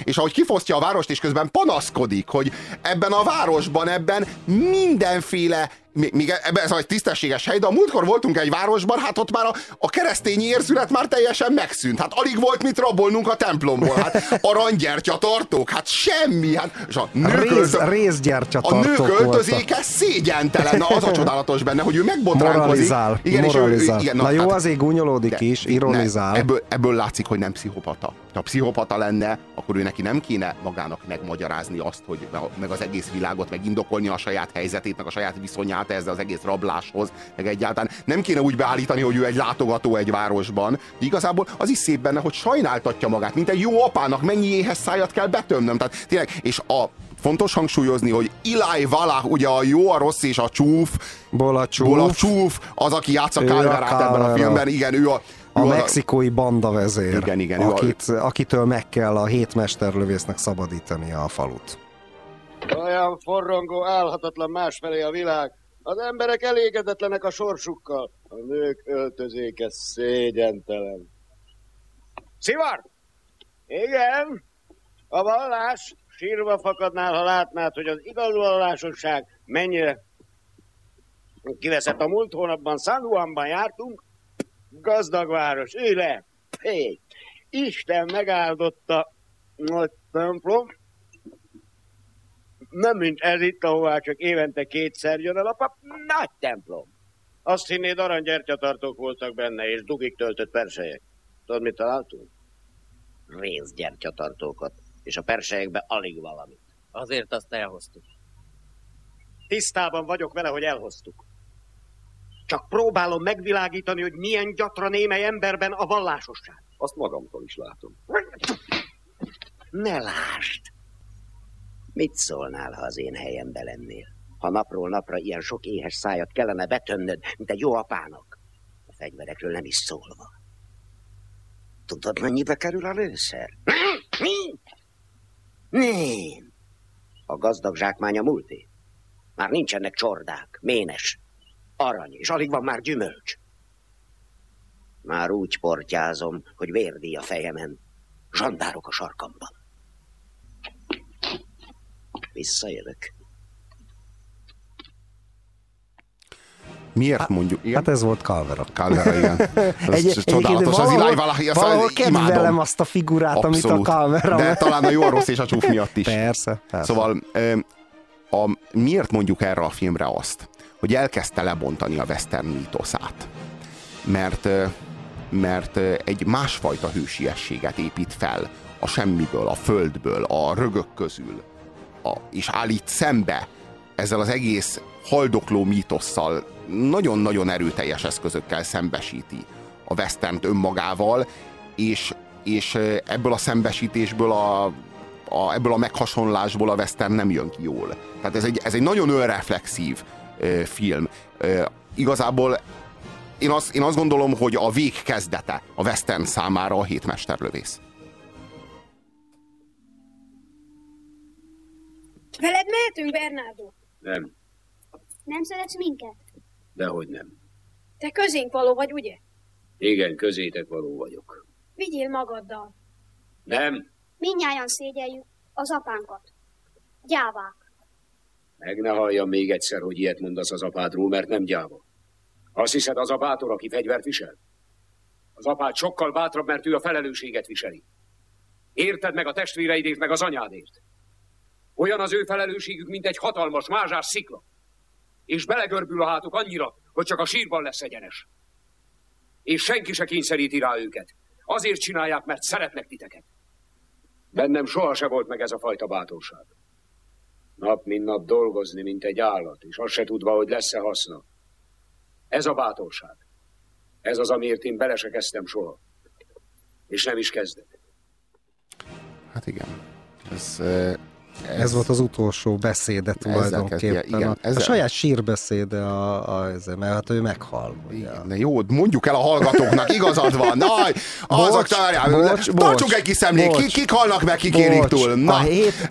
És ahogy kifosztja a várost, és közben panaszkodik, hogy ebben a városban, ebben mindenféle, még ebben ez egy tisztességes hely, de a múltkor voltunk egy városban, hát ott már a, a keresztény érzület már teljesen megszűnt. Hát alig volt mit rabolnunk a templomból. Hát aranygyertya tartók, hát semmi. Hát, és a nők Réz, öltö- részgyertya a nők tartók öltözéke szégyentelen. Na, az a csodálatos benne, hogy ő megbotránkozik. Moralizál, Igen, és ő- moralizál. ő, igen, na, jó, hát- azért gúnyolódik is, ironizál. ne, ebből, ebből látszik, hogy nem pszichopata. Ha pszichopata lenne, akkor ő neki nem kéne magának megmagyarázni azt, hogy meg az egész világot, meg indokolni a saját helyzetét, meg a saját viszonyát ezzel az egész rabláshoz, meg egyáltalán nem kéne úgy beállítani, hogy ő egy látogató egy városban. Igazából az is szép benne, hogy sajnáltatja magát, mint egy jó apának, mennyi éhes szájat kell betömnöm. Tehát tényleg, és a fontos hangsúlyozni, hogy Eli Valah, ugye a jó, a rossz és a csúf, Ból a csúf. Ból a csúf az, aki játsza Calverát ebben a filmben, igen, ő a, A mexikói banda vezér, Igen, igen, ő a- akit, akitől meg kell a hét mesterlövésznek szabadítani a falut. Olyan forrongó, állhatatlan másfelé a világ. Az emberek elégedetlenek a sorsukkal. A nők öltözéke szégyentelen. Szivar! Igen? A vallás sírva fakadnál, ha látnád, hogy az igaz vallásosság mennyire kiveszett a múlt hónapban San Juanban jártunk, gazdag város, ülj le! Hé, Isten megáldotta nagy templom, nem mint ez itt, ahová csak évente kétszer jön el a pap, nagy templom. Azt hinnéd, aranygyertyatartók voltak benne, és dugik töltött persejek. Tudod, mit találtunk? Rézgyertyatartókat, és a persejekbe alig valamit. Azért azt elhoztuk. Tisztában vagyok vele, hogy elhoztuk. Csak próbálom megvilágítani, hogy milyen gyatra némely emberben a vallásosság. Azt magamtól is látom. Ne lásd! Mit szólnál, ha az én helyemben lennél? Ha napról napra ilyen sok éhes szájat kellene betönnöd, mint egy jó apának. A fegyverekről nem is szólva. Tudod, mennyibe kerül a lőszer? Mi? Nem. A gazdag zsákmánya múlté. Már nincsenek csordák, ménes, arany, és alig van már gyümölcs. Már úgy portyázom, hogy vérdi a fejemen, zsandárok a sarkamban. Visszajövök. Miért mondjuk? Igen? Hát ez volt Calvera. Calvera, igen. Ez Egy, csodálatos, az Eli valahogy, azt valahol kedvelem azt a figurát, amit a Abszolút. Calvera. De talán a jó, a rossz és a csúf miatt is. Persze, persze. Szóval ö, a, miért mondjuk erre a filmre azt, hogy elkezdte lebontani a western mítoszát? Mert, mert egy másfajta hősiességet épít fel a semmiből, a földből, a rögök közül, a, és állít szembe ezzel az egész haldokló mítosszal, nagyon-nagyon erőteljes eszközökkel szembesíti a westernt önmagával, és, és ebből a szembesítésből a, a, ebből a meghasonlásból a western nem jön ki jól. Tehát ez egy, ez egy nagyon önreflexív ö, film. Ö, igazából én azt, én azt gondolom, hogy a vég kezdete a western számára a hétmesterlövész. Veled mehetünk, Bernardo? Nem, Nem szeretsz minket? dehogy nem. Te közénk való vagy, ugye? Igen, közétek való vagyok. Vigyél magaddal. Nem, Mindnyájan szégyeljük az apánkat. Gyávák. meg ne halljam még egyszer, hogy ilyet mondasz az apádról, mert nem gyáva. Azt hiszed az a bátor, aki fegyvert visel? Az apád sokkal bátrabb, mert ő a felelősséget viseli. Érted meg a testvéreidért, meg az anyádért. Olyan az ő felelősségük, mint egy hatalmas mázsás szikla. És belegörbül a hátuk annyira, hogy csak a sírban lesz egyenes. És senki se kényszeríti rá őket. Azért csinálják, mert szeretnek titeket. Bennem soha se volt meg ez a fajta bátorság. Nap mint nap dolgozni, mint egy állat, és azt se tudva, hogy lesz-e haszna. Ez a bátorság. Ez az, amiért én bele se kezdtem soha. És nem is kezdek. Hát igen. Ez, ö, Ez volt az utolsó beszéde kezdje, tulajdonképpen. igen, a, ezzel- a saját sírbeszéde, a, a, ez, mert hát ő meghal. Ugye. De jó, mondjuk el a hallgatóknak, igazad van. Na, azok talán, bocs, tartsunk bocs, egy kis szemlét, bocs. kik, kik halnak meg, kik Bocs, túl. Na, a hét-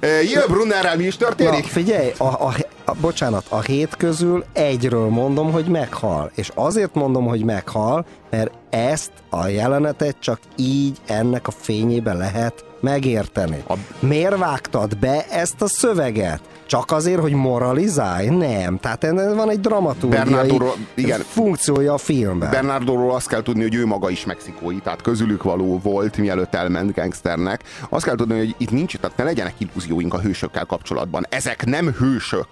Brunnerrel mi is történik? Na, figyelj, a, a, a, bocsánat, a hét közül egyről mondom, hogy meghal. És azért mondom, hogy meghal, mert ezt a jelenetet csak így ennek a fényében lehet megérteni. A... Miért vágtad be ezt a szöveget? Csak azért, hogy moralizálj? Nem. Tehát ennek van egy dramaturgiai Bernardo, igen. funkciója a filmben. Bernardóról azt kell tudni, hogy ő maga is mexikói, tehát közülük való volt, mielőtt elment gangsternek. Azt kell tudni, hogy itt nincs, tehát ne legyenek illúzióink a hősökkel kapcsolatban. Ezek nem hősök,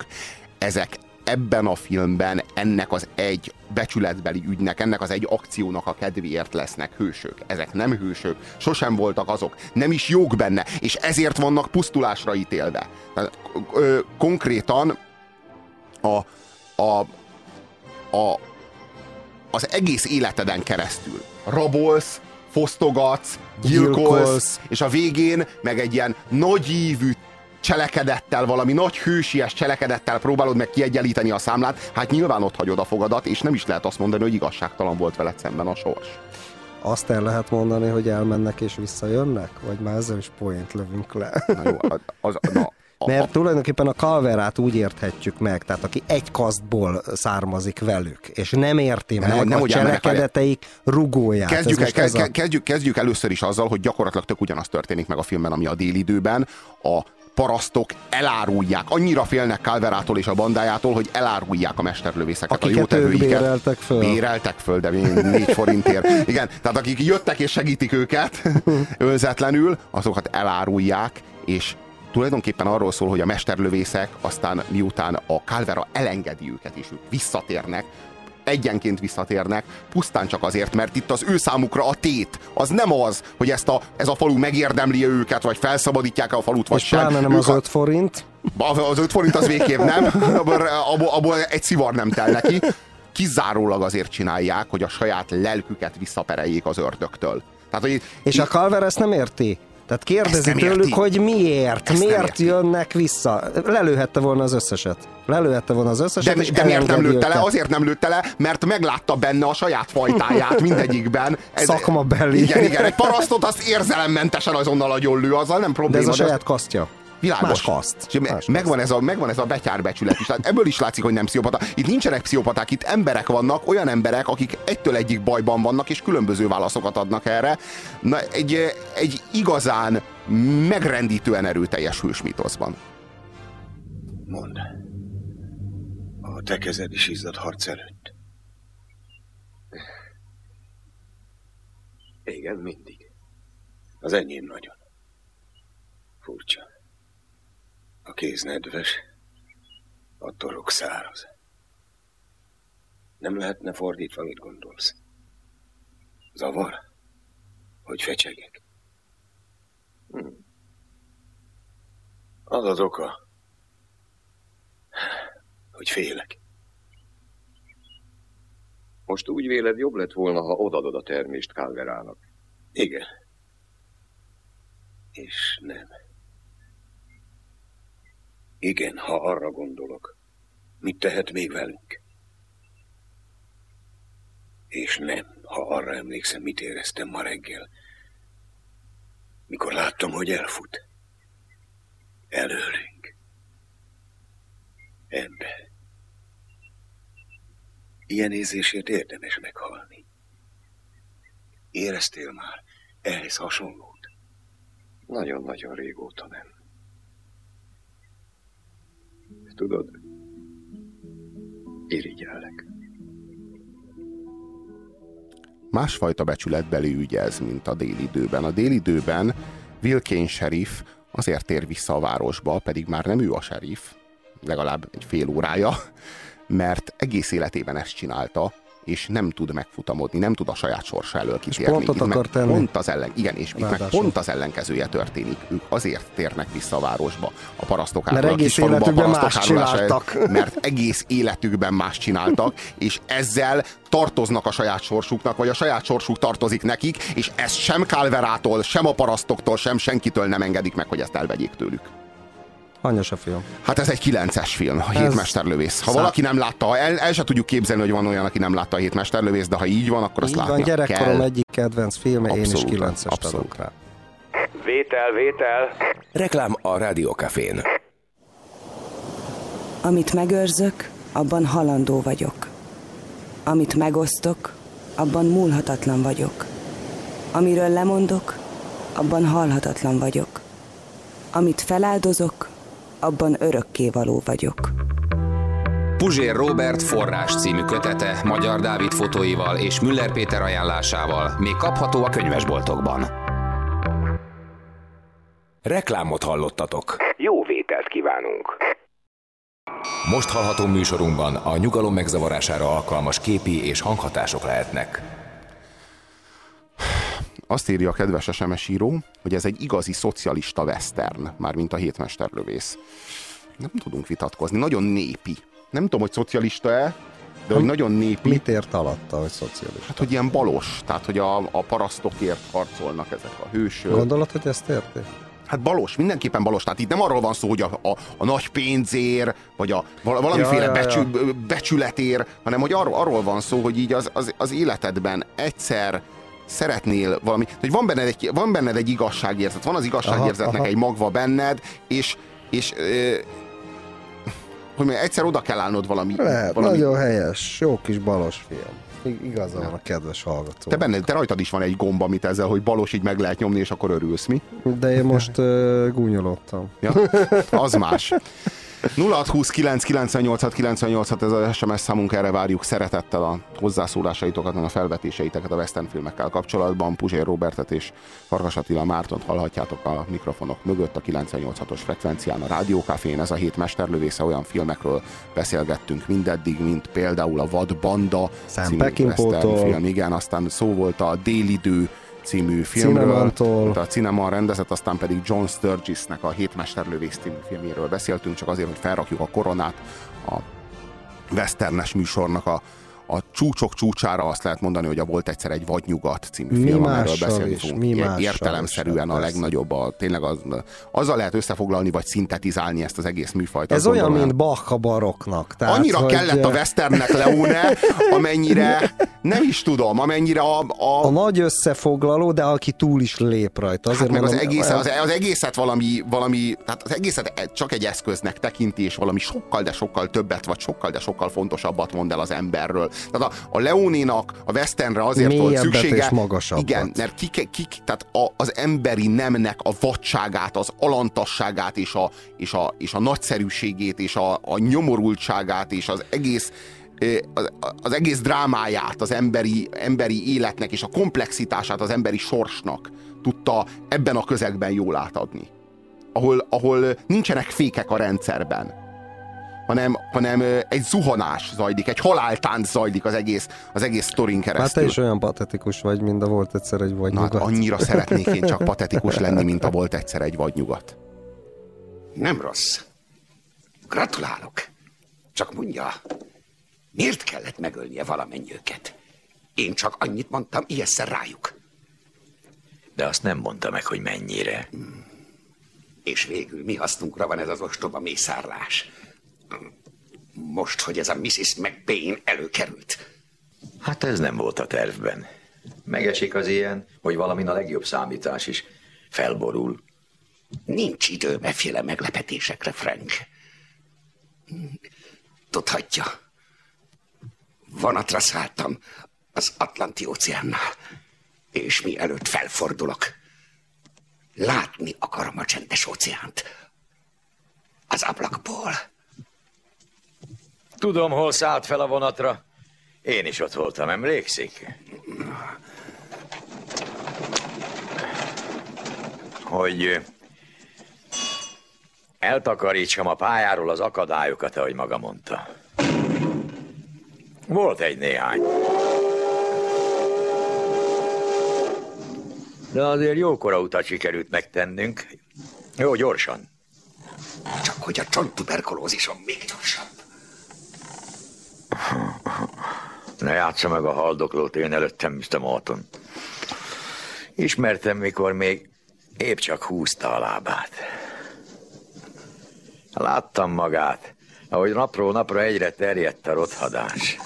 ezek ebben a filmben ennek az egy becsületbeli ügynek, ennek az egy akciónak a kedvéért lesznek hősök. Ezek nem hősök, sosem voltak azok, nem is jók benne, és ezért vannak pusztulásra ítélve. Tehát, ö, konkrétan a, a, a, az egész életeden keresztül rabolsz, fosztogatsz, gyilkolsz, Gyilkolsz. és a végén meg egy ilyen nagyívű cselekedettel, valami nagy hősies cselekedettel próbálod meg kiegyenlíteni a számlát, hát nyilván ott hagyod a fogadat, és nem is lehet azt mondani, hogy igazságtalan volt veled szemben a sors. Azt el lehet mondani, hogy elmennek és visszajönnek? Vagy már ezzel is point lövünk le? Na jó, az, na, Mert tulajdonképpen a kalverát úgy érthetjük meg, tehát aki egy kasztból származik velük, és nem érti Nem, meg nem, a cselekedeteik rugóját. Ez Kezdjük, el, a- kezdjük, kezdjük először is azzal, hogy gyakorlatilag tök ugyanaz történik meg a filmben, ami a délidőben. A parasztok elárulják, annyira félnek Calverától és a bandájától, hogy elárulják a mesterlövészeket, a Akiket ők jótevőiket. béreltek föl. Béreltek föl, de négy forintért. Igen, tehát akik jöttek és segítik őket önzetlenül, azokat elárulják, és tulajdonképpen arról szól, hogy a mesterlövészek aztán miután a Calvera elengedi őket, és ők visszatérnek, egyenként visszatérnek, pusztán csak azért, mert itt az ő számukra a tét. Az nem az, hogy ezt a, ez a falu megérdemli őket, vagy felszabadítják a falut, vagy És sem. pláne nem Ők az a- 5 forint. az 5 forint az végképp nem, abból, abból, egy szivar nem tel neki. Kizárólag azért csinálják, hogy a saját lelküket visszapereljék az ördögtől. Tehát, hogy És a Calver ezt nem érti. Tehát kérdezi tőlük, érti. hogy miért, Ezt miért jönnek vissza. Lelőhette volna az összeset. Lelőhette volna az összeset, de, de miért nem lőtte le? Azért nem lőtte le, mert meglátta benne a saját fajtáját mindegyikben. Szakmabeli. Igen, igen. Egy parasztot azt érzelemmentesen azonnal agyon lő, azzal nem De probléma. ez a saját kasztja. Világos. Más kaszt. És me- megvan, ez a, megvan ez a betyárbecsület is. Tehát ebből is látszik, hogy nem pszichopata. Itt nincsenek pszichopaták, itt emberek vannak, olyan emberek, akik egytől egyik bajban vannak, és különböző válaszokat adnak erre. Na, egy, egy igazán megrendítően erőteljes hősmitoszban. Mondd. A te kezed is izzadt harc előtt. Igen, mindig. Az enyém nagyon. Furcsa. A kéz nedves, a torok száraz. Nem lehetne fordítva, mit gondolsz? Zavar? Hogy fecsegek? Hm. Az az oka, hogy félek. Most úgy véled, jobb lett volna, ha odadod a termést Calverának. Igen. És nem. Igen, ha arra gondolok, mit tehet még velünk. És nem, ha arra emlékszem, mit éreztem ma reggel, mikor láttam, hogy elfut. Előlünk. Ember. Ilyen érzésért érdemes meghalni. Éreztél már ehhez hasonlót? Nagyon-nagyon régóta nem. Tudod, irigyellek. Másfajta becsületbeli ügy ez, mint a délidőben. A délidőben Wilkén sheriff azért tér vissza a városba, pedig már nem ő a sheriff, legalább egy fél órája, mert egész életében ezt csinálta, és nem tud megfutamodni, nem tud a saját sorsa elől kitérni. pontot Itt meg akar tenni. Pont az ellen, igen, és itt meg Ráadásul. pont az ellenkezője történik. Ők azért térnek vissza a városba, a parasztok Mert egész életükben más csináltak. mert egész életükben más csináltak, és ezzel tartoznak a saját sorsuknak, vagy a saját sorsuk tartozik nekik, és ezt sem Calverától, sem a parasztoktól, sem senkitől nem engedik meg, hogy ezt elvegyék tőlük. Hanyas a film? Hát ez egy kilences film, a Ez- Hét Mesterlövész. Ha Szá- valaki nem látta, el, el se tudjuk képzelni, hogy van olyan, aki nem látta a Hét Mesterlövész, de ha így van, akkor azt Így van, látnia gyerekkorom kell. egyik kedvenc filme, én is Abszolút, 9-est abszolút. adok rá. Vétel, vétel. Reklám a Rádiókafén. Amit megőrzök, abban halandó vagyok. Amit megosztok, abban múlhatatlan vagyok. Amiről lemondok, abban halhatatlan vagyok. Amit feláldozok, abban örökkévaló vagyok. Puzsér Robert forrás című kötete Magyar Dávid fotóival és Müller Péter ajánlásával még kapható a könyvesboltokban. Reklámot hallottatok. Jó vételt kívánunk. Most hallható műsorunkban a nyugalom megzavarására alkalmas képi és hanghatások lehetnek. Azt írja a kedves SMS író, hogy ez egy igazi szocialista western, mármint a hétmesterlövész. Nem tudunk vitatkozni, nagyon népi. Nem tudom, hogy szocialista-e, de hogy nagyon népi. Mit ért alatta, hogy szocialista? Hát, hogy ilyen balos, tehát, hogy a, a parasztokért harcolnak ezek a hősök. Gondolod, hogy ezt érti? Hát balos, mindenképpen balos. Tehát itt nem arról van szó, hogy a, a, a nagy pénzér, vagy a val- valamiféle Ja, ja, ja. becsü, becsületér, hanem hogy arról, arról van szó, hogy így az, az, az életedben egyszer szeretnél valami, hogy van benned egy, van benned egy igazságérzet, van az igazságérzetnek Aha, aha. egy magva benned, és, és ö, hogy mondjam, egyszer oda kell állnod valami... Lehet, valami nagyon helyes, jó kis balos film. I- Igaza van a kedves hallgató. te, benne, te rajtad is van egy gomb, amit ezzel, hogy balos így meg lehet nyomni, és akkor örülsz, mi? De én most uh, gúnyolódtam. Ja, az más. 0629 98 98 ez az SMS számunk, erre várjuk szeretettel a hozzászólásaitokat, meg a felvetéseiteket a western filmekkel kapcsolatban. Puzsér Robertet és Farkas Attila Mártont hallhatjátok a mikrofonok mögött a 98-os frekvencián a Rádiókafén. Ez a hét mesterlövésze olyan filmekről beszélgettünk mindeddig, mint például a Vad Banda Sam című film. Igen, aztán szó volt a Délidő című filmről, a Cineman rendezett, aztán pedig John Sturgisnek a Hét Mesterlövész című filméről beszéltünk, csak azért, hogy felrakjuk a koronát a westernes műsornak a, a csúcsok csúcsára azt lehet mondani, hogy a Volt egyszer egy Vadnyugat című Mi film, amiről beszélni fogunk. mi Értelemszerűen is, a legnagyobb, a, tényleg az, azzal lehet összefoglalni, vagy szintetizálni ezt az egész műfajt. Ez olyan, gondolom, mint Bach a baroknak. Tehát, Annyira hogy, kellett a westernnek Leone, amennyire nem is tudom, amennyire a, a, a nagy összefoglaló, de aki túl is lép rajta. Azért Hát meg az, mondom, egész, az, az egészet valami, valami, tehát az egészet csak egy eszköznek tekinti, és valami sokkal, de sokkal többet, vagy sokkal, de sokkal fontosabbat mond el az emberről. Tehát a, a Leónénak a westernre azért volt Mélyebbet szüksége. és magasabbat. Igen, mert kik, kik, tehát a, az emberi nemnek a vadságát, az alantasságát, és a, és a, és a nagyszerűségét, és a, a nyomorultságát, és az egész az, az egész drámáját az emberi, emberi életnek és a komplexitását az emberi sorsnak tudta ebben a közegben jól átadni. Ahol, ahol nincsenek fékek a rendszerben, hanem, hanem egy zuhanás zajlik, egy haláltánc zajlik az egész, az egész sztorin Hát te keresztül. is olyan patetikus vagy, mint a volt egyszer egy vagy Na, hát nyugat. annyira szeretnék én csak patetikus lenni, mint a volt egyszer egy vadnyugat. Nem rossz. Gratulálok. Csak mondja, miért kellett megölnie valamennyi őket? Én csak annyit mondtam, ilyeszer rájuk. De azt nem mondta meg, hogy mennyire. És végül mi hasznunkra van ez az ostoba mészárlás? Most, hogy ez a Mrs. McBain előkerült. Hát ez nem volt a tervben. Megesik az ilyen, hogy valamin a legjobb számítás is felborul. Nincs idő beféle meglepetésekre, Frank. Tudhatja. Vonatra szálltam az Atlanti óceánnál, és mielőtt felfordulok, látni akarom a csendes óceánt. Az ablakból. Tudom, hol szállt fel a vonatra. Én is ott voltam, emlékszik? Hogy eltakarítsam a pályáról az akadályokat, ahogy maga mondta. Volt egy néhány. De azért jókora utat sikerült megtennünk. Jó, gyorsan. Csak hogy a csonttuberkulózisom még gyorsabb. Ne játsza meg a haldoklót én előttem, Mr. Morton. Ismertem, mikor még épp csak húzta a lábát. Láttam magát, ahogy napról napra egyre terjedt a rothadás.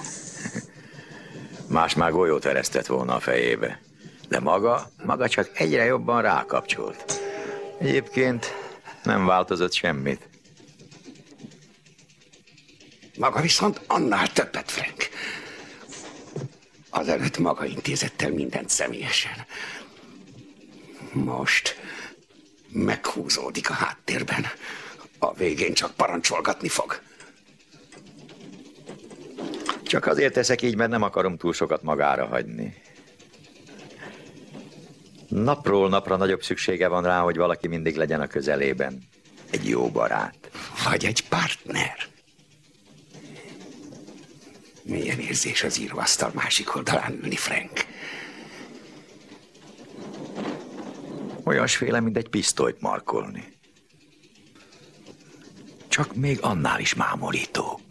Más már golyót eresztett volna a fejébe. De maga, maga csak egyre jobban rákapcsolt. Egyébként nem változott semmit. Maga viszont annál többet, Frank. Azelőtt maga intézett el mindent személyesen. Most meghúzódik a háttérben. A végén csak parancsolgatni fog. Csak azért teszek így, mert nem akarom túl sokat magára hagyni. Napról napra nagyobb szüksége van rá, hogy valaki mindig legyen a közelében. Egy jó barát. Vagy egy partner. Milyen érzés az íróasztal másik oldalán ülni, Frank? Olyasféle, mint egy pisztolyt markolni. Csak még annál is mámorítóbb.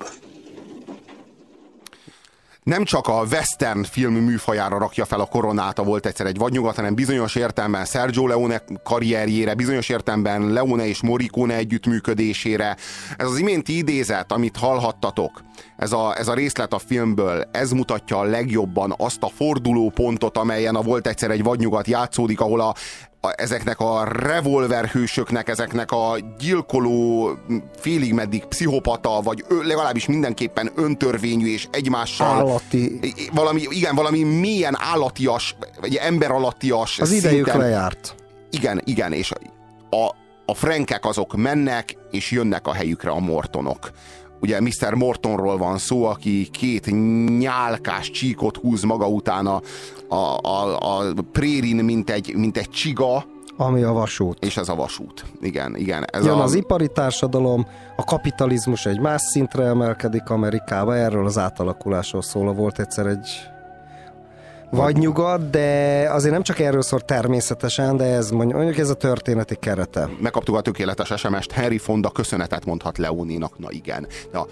Nem csak a western film műfajára rakja fel a koronát, a volt egyszer egy vadnyugat, hanem bizonyos értelemben Sergio Leone karrierjére, bizonyos értelemben Leone és Morricone együttműködésére. Ez az iménti idézet, amit hallhattatok, ez a, ez a részlet a filmből, ez mutatja a legjobban azt a forduló pontot, amelyen a volt egyszer egy vadnyugat játszódik, ahol a a, ezeknek a revolverhősöknek, ezeknek a gyilkoló, félig meddig pszichopata, vagy ö, legalábbis mindenképpen öntörvényű és egymással... Állati. Valami, igen, valami mélyen állatias, vagy emberalattias Az idejük lejárt. Igen, igen, és a, a frankek azok mennek, és jönnek a helyükre a mortonok. Ugye Mr. Mortonról van szó, aki két nyálkás csíkot húz maga után a, a, a, a prérin, mint egy, mint egy csiga, Ami a vasút. és ez a vasút. Igen, igen. Ez Jön a, az ipari társadalom, a kapitalizmus egy más szintre emelkedik Amerikába, erről az átalakulásról szól, volt egyszer egy vagy nyugat, de azért nem csak erről szól természetesen, de ez mondjuk ez a történeti kerete. Megkaptuk a tökéletes SMS-t, Henry Fonda köszönetet mondhat Leoninak, na igen. Na,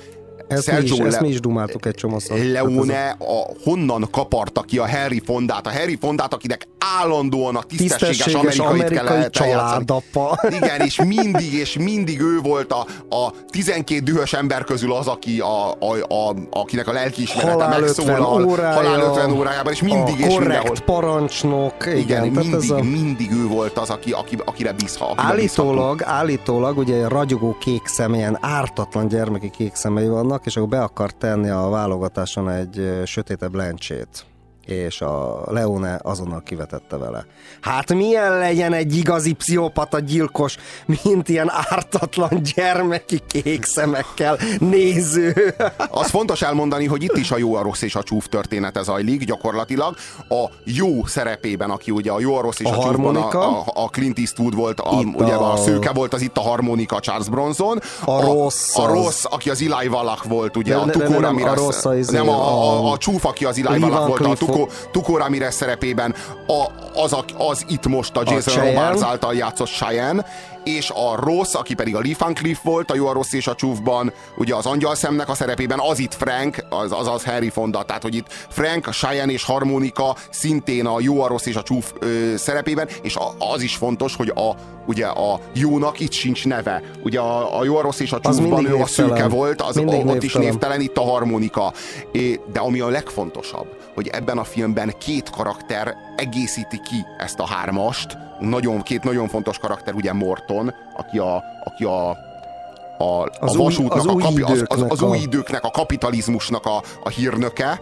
Ezt, mi is, Sergio ezt Le- mi is dumáltuk egy csomószor. Leone a, honnan kaparta ki a Harry Fondát? A Harry Fondát, akinek állandóan a tisztességes, Tisztességes amerikait amerikai kell családapa. Igen, és mindig, és mindig ő volt a, a 12 dühös ember közül az, aki a, a, a, akinek a lelkiismerete Halál 50 megszólal. órája, halál 50 órájában, és mindig a és korrekt mindenhol. parancsnok, igen, Igen, mindig, ez a... mindig ő volt az, aki, aki, akire bízha. Akire Állítólag, állítólag ugye ragyogó kék szeme, ilyen ártatlan gyermeki kék szemei vannak, és akkor be akar tenni a válogatáson egy sötétebb lencsét és a Leone azonnal kivetette vele. Hát milyen legyen egy igazi pszichopata gyilkos, mint ilyen ártatlan gyermeki kék szemekkel néző. Az fontos elmondani, hogy itt is a jó, a rossz és a csúf története zajlik gyakorlatilag. A jó szerepében, aki ugye a jó, a rossz és A a, a csúfban a, a, a Clint Eastwood volt, a, Itt ugye a... a- szőke volt, az itt a harmonika Charles Bronson. A rossz A, az- rossz, aki az Eli Wallach volt, ugye De- a de Tukó nem, a rossz a izé, nem, a, a, a- a, csúf, aki az Eli Wallach volt, a Cleef Tukó, Tukó Ramirez szerepében. A, az, a, az itt most a Jason Cheyenne. Robards által játszott Cheyenne, és a rossz, aki pedig a Lee Van Cleef volt, a jó, a rossz és a csúfban, ugye az angyal szemnek a szerepében, az itt Frank, az, az, az Harry Fonda, tehát hogy itt Frank, a Cheyenne és harmonika szintén a jó, a rossz és a csúf ö, szerepében, és a, az is fontos, hogy a, ugye a jónak itt sincs neve. Ugye a, a jó, a rossz és a csúfban ő a szőke volt, az Mindig ott is névtelen, itt a harmonika. É, De ami a legfontosabb, hogy ebben a filmben két karakter egészíti ki ezt a hármast. Nagyon, két nagyon fontos karakter, ugye Morton, aki a, aki a a, Az a új- vasútnak, az a új kapi, az, az, az a- új időknek, a kapitalizmusnak a, a hírnöke,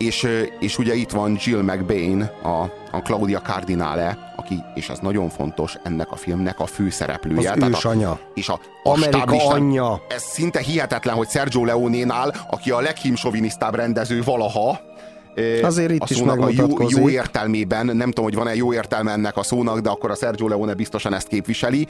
és, és ugye itt van Jill McBain, a, a Claudia Cardinale, aki, és ez nagyon fontos, ennek a filmnek a főszereplője. Az Tehát ősanya. A, és a, a Amerika anyja. Ez szinte hihetetlen, hogy Sergio Leone-nál, aki a leghímsovinisztább rendező valaha, Azért itt a is a jó, jó értelmében, nem tudom, hogy van-e jó értelme ennek a szónak, de akkor a Sergio Leone biztosan ezt képviseli,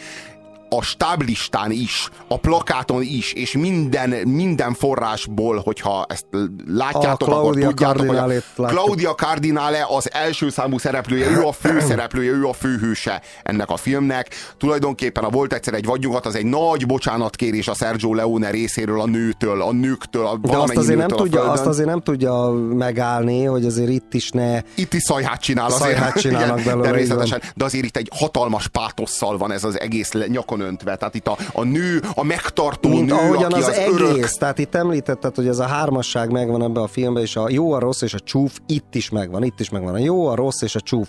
a stáblistán is, a plakáton is, és minden, minden forrásból, hogyha ezt látjátok, A akkor tudjátok, hogy a. Claudia Cardinale az első számú szereplője, ő a főszereplője, ő a főhőse ennek a filmnek. Tulajdonképpen a Volt egyszer egy vadnyugat, az egy nagy bocsánatkérés a Sergio Leone részéről, a nőtől, a nőktől, a De azt azért, nem tudja, azt azért nem tudja megállni, hogy azért itt is ne... Itt is szajhát csinál azért. Szajhát csinálnak Igen, belőle, Természetesen. De azért itt egy hatalmas pátosszal van ez az egész le- nyakon öntve. Tehát itt a, a nő, a megtartó Mint nő, ahogyan aki az, az, egész, örök. tehát itt említetted, hogy ez a hármasság megvan ebben a filmben, és a jó, a rossz és a csúf itt is megvan, itt is megvan. A jó, a rossz és a csúf.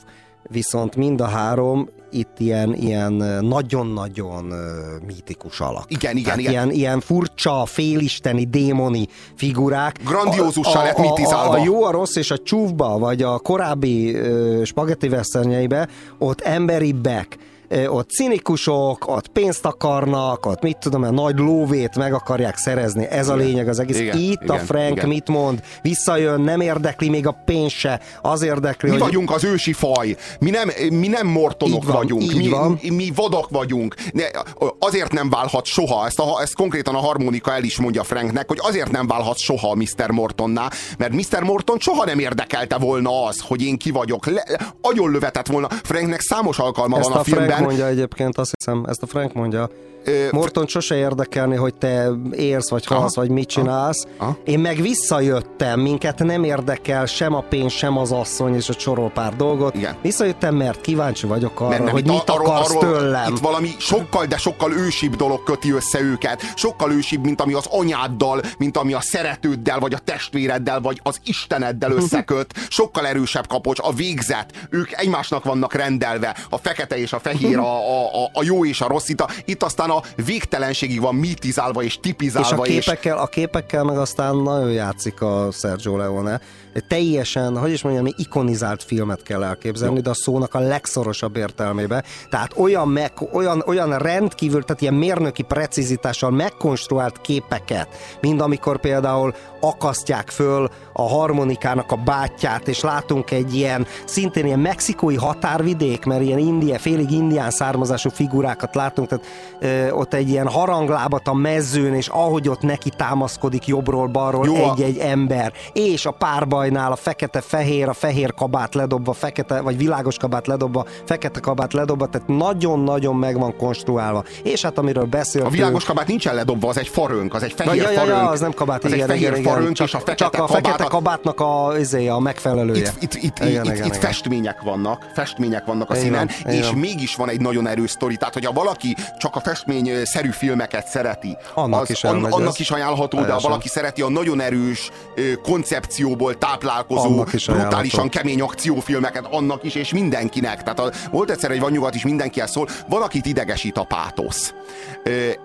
Viszont mind a három itt ilyen, ilyen nagyon-nagyon ö, mítikus alak. Igen, igen, Tehát igen. Ilyen, ilyen furcsa, félisteni, démoni figurák. Grandiózussal lett mitizálva. a, a jó, a rossz és a csúfba, vagy a korábbi ö, spagetti westernjeibe, ott emberibbek, ott cinikusok, ott pénzt akarnak, ott mit tudom, a nagy lóvét meg akarják szerezni. Ez a Igen. lényeg az egész. Igen, Itt a igen, Frank igen. mit mond? Visszajön, nem érdekli még a pénz se. Az érdekli, Mi hogy vagyunk az ősi faj. Mi nem, mi nem mortonok van, vagyunk. Mi, van. mi, mi vadak vagyunk. Ne, azért nem válhat soha. Ezt, a, ezt konkrétan a harmonika el is mondja Franknek, hogy azért nem válhat soha Mr. Mortonná, mert Mr. Morton soha nem érdekelte volna az, hogy én ki vagyok. Le, agyon lövetett volna. Franknek számos alkalma ezt van a, a filmben. Mondja egyébként, azt hiszem, ezt a Frank mondja, Morton sose érdekelni, hogy te érsz, vagy halsz, vagy mit csinálsz. Én meg visszajöttem, minket nem érdekel sem a pénz, sem az asszony, és a sorol pár dolgot. Igen. Visszajöttem, mert kíváncsi vagyok arra, Mert nem, hogy mit arról- akarsz arról- tőlem. Itt valami sokkal, de sokkal ősibb dolog köti össze őket. Sokkal ősibb, mint ami az anyáddal, mint ami a szeretőddel, vagy a testvéreddel, vagy az Isteneddel összeköt. Sokkal erősebb kapocs, a végzet. Ők egymásnak vannak rendelve. A fekete és a fehér, a, a, a, a jó és a rossz. Itt, itt aztán a végtelenségig van mitizálva és tipizálva. És a képekkel, a képekkel meg aztán nagyon játszik a Sergio Leone. Egy teljesen, hogy is mondjam, ikonizált filmet kell elképzelni, de a szónak a legszorosabb értelmébe. Tehát olyan, meg, olyan, olyan rendkívül, tehát ilyen mérnöki precizitással megkonstruált képeket, mint amikor például akasztják föl a harmonikának a bátyját, és látunk egy ilyen, szintén ilyen mexikói határvidék, mert ilyen india, félig indián származású figurákat látunk, tehát ö, ott egy ilyen haranglábat a mezőn, és ahogy ott neki támaszkodik jobbról-balról Jó, egy-egy ember, és a párbajnál a fekete-fehér, a fehér kabát ledobva, fekete, vagy világos kabát ledobva, fekete kabát ledobva, tehát nagyon-nagyon meg van konstruálva. És hát amiről A beszéltünk... világos kabát nincsen ledobva, az egy farönk, az egy fehér ja, ja, farönk. ja, az nem kabát, az igen, egy fehér igen, igen. farönk, csak, és a fekete csak a kabát. fekete kabátnak a, izé, a megfelelője. Itt, itt, itt, Igen, itt, igen, itt igen. festmények vannak, festmények vannak a Igen, színen, igen. és mégis van egy nagyon erős sztori. Tehát, hogyha valaki csak a festményszerű filmeket szereti, Annak az, is an, annak ez. is ajánlható, de ha valaki szereti a nagyon erős koncepcióból táplálkozó, is brutálisan kemény akciófilmeket, annak is, és mindenkinek. Tehát a, volt egyszer egy van nyugat is, mindenkihez szól, van, akit idegesít a pátosz.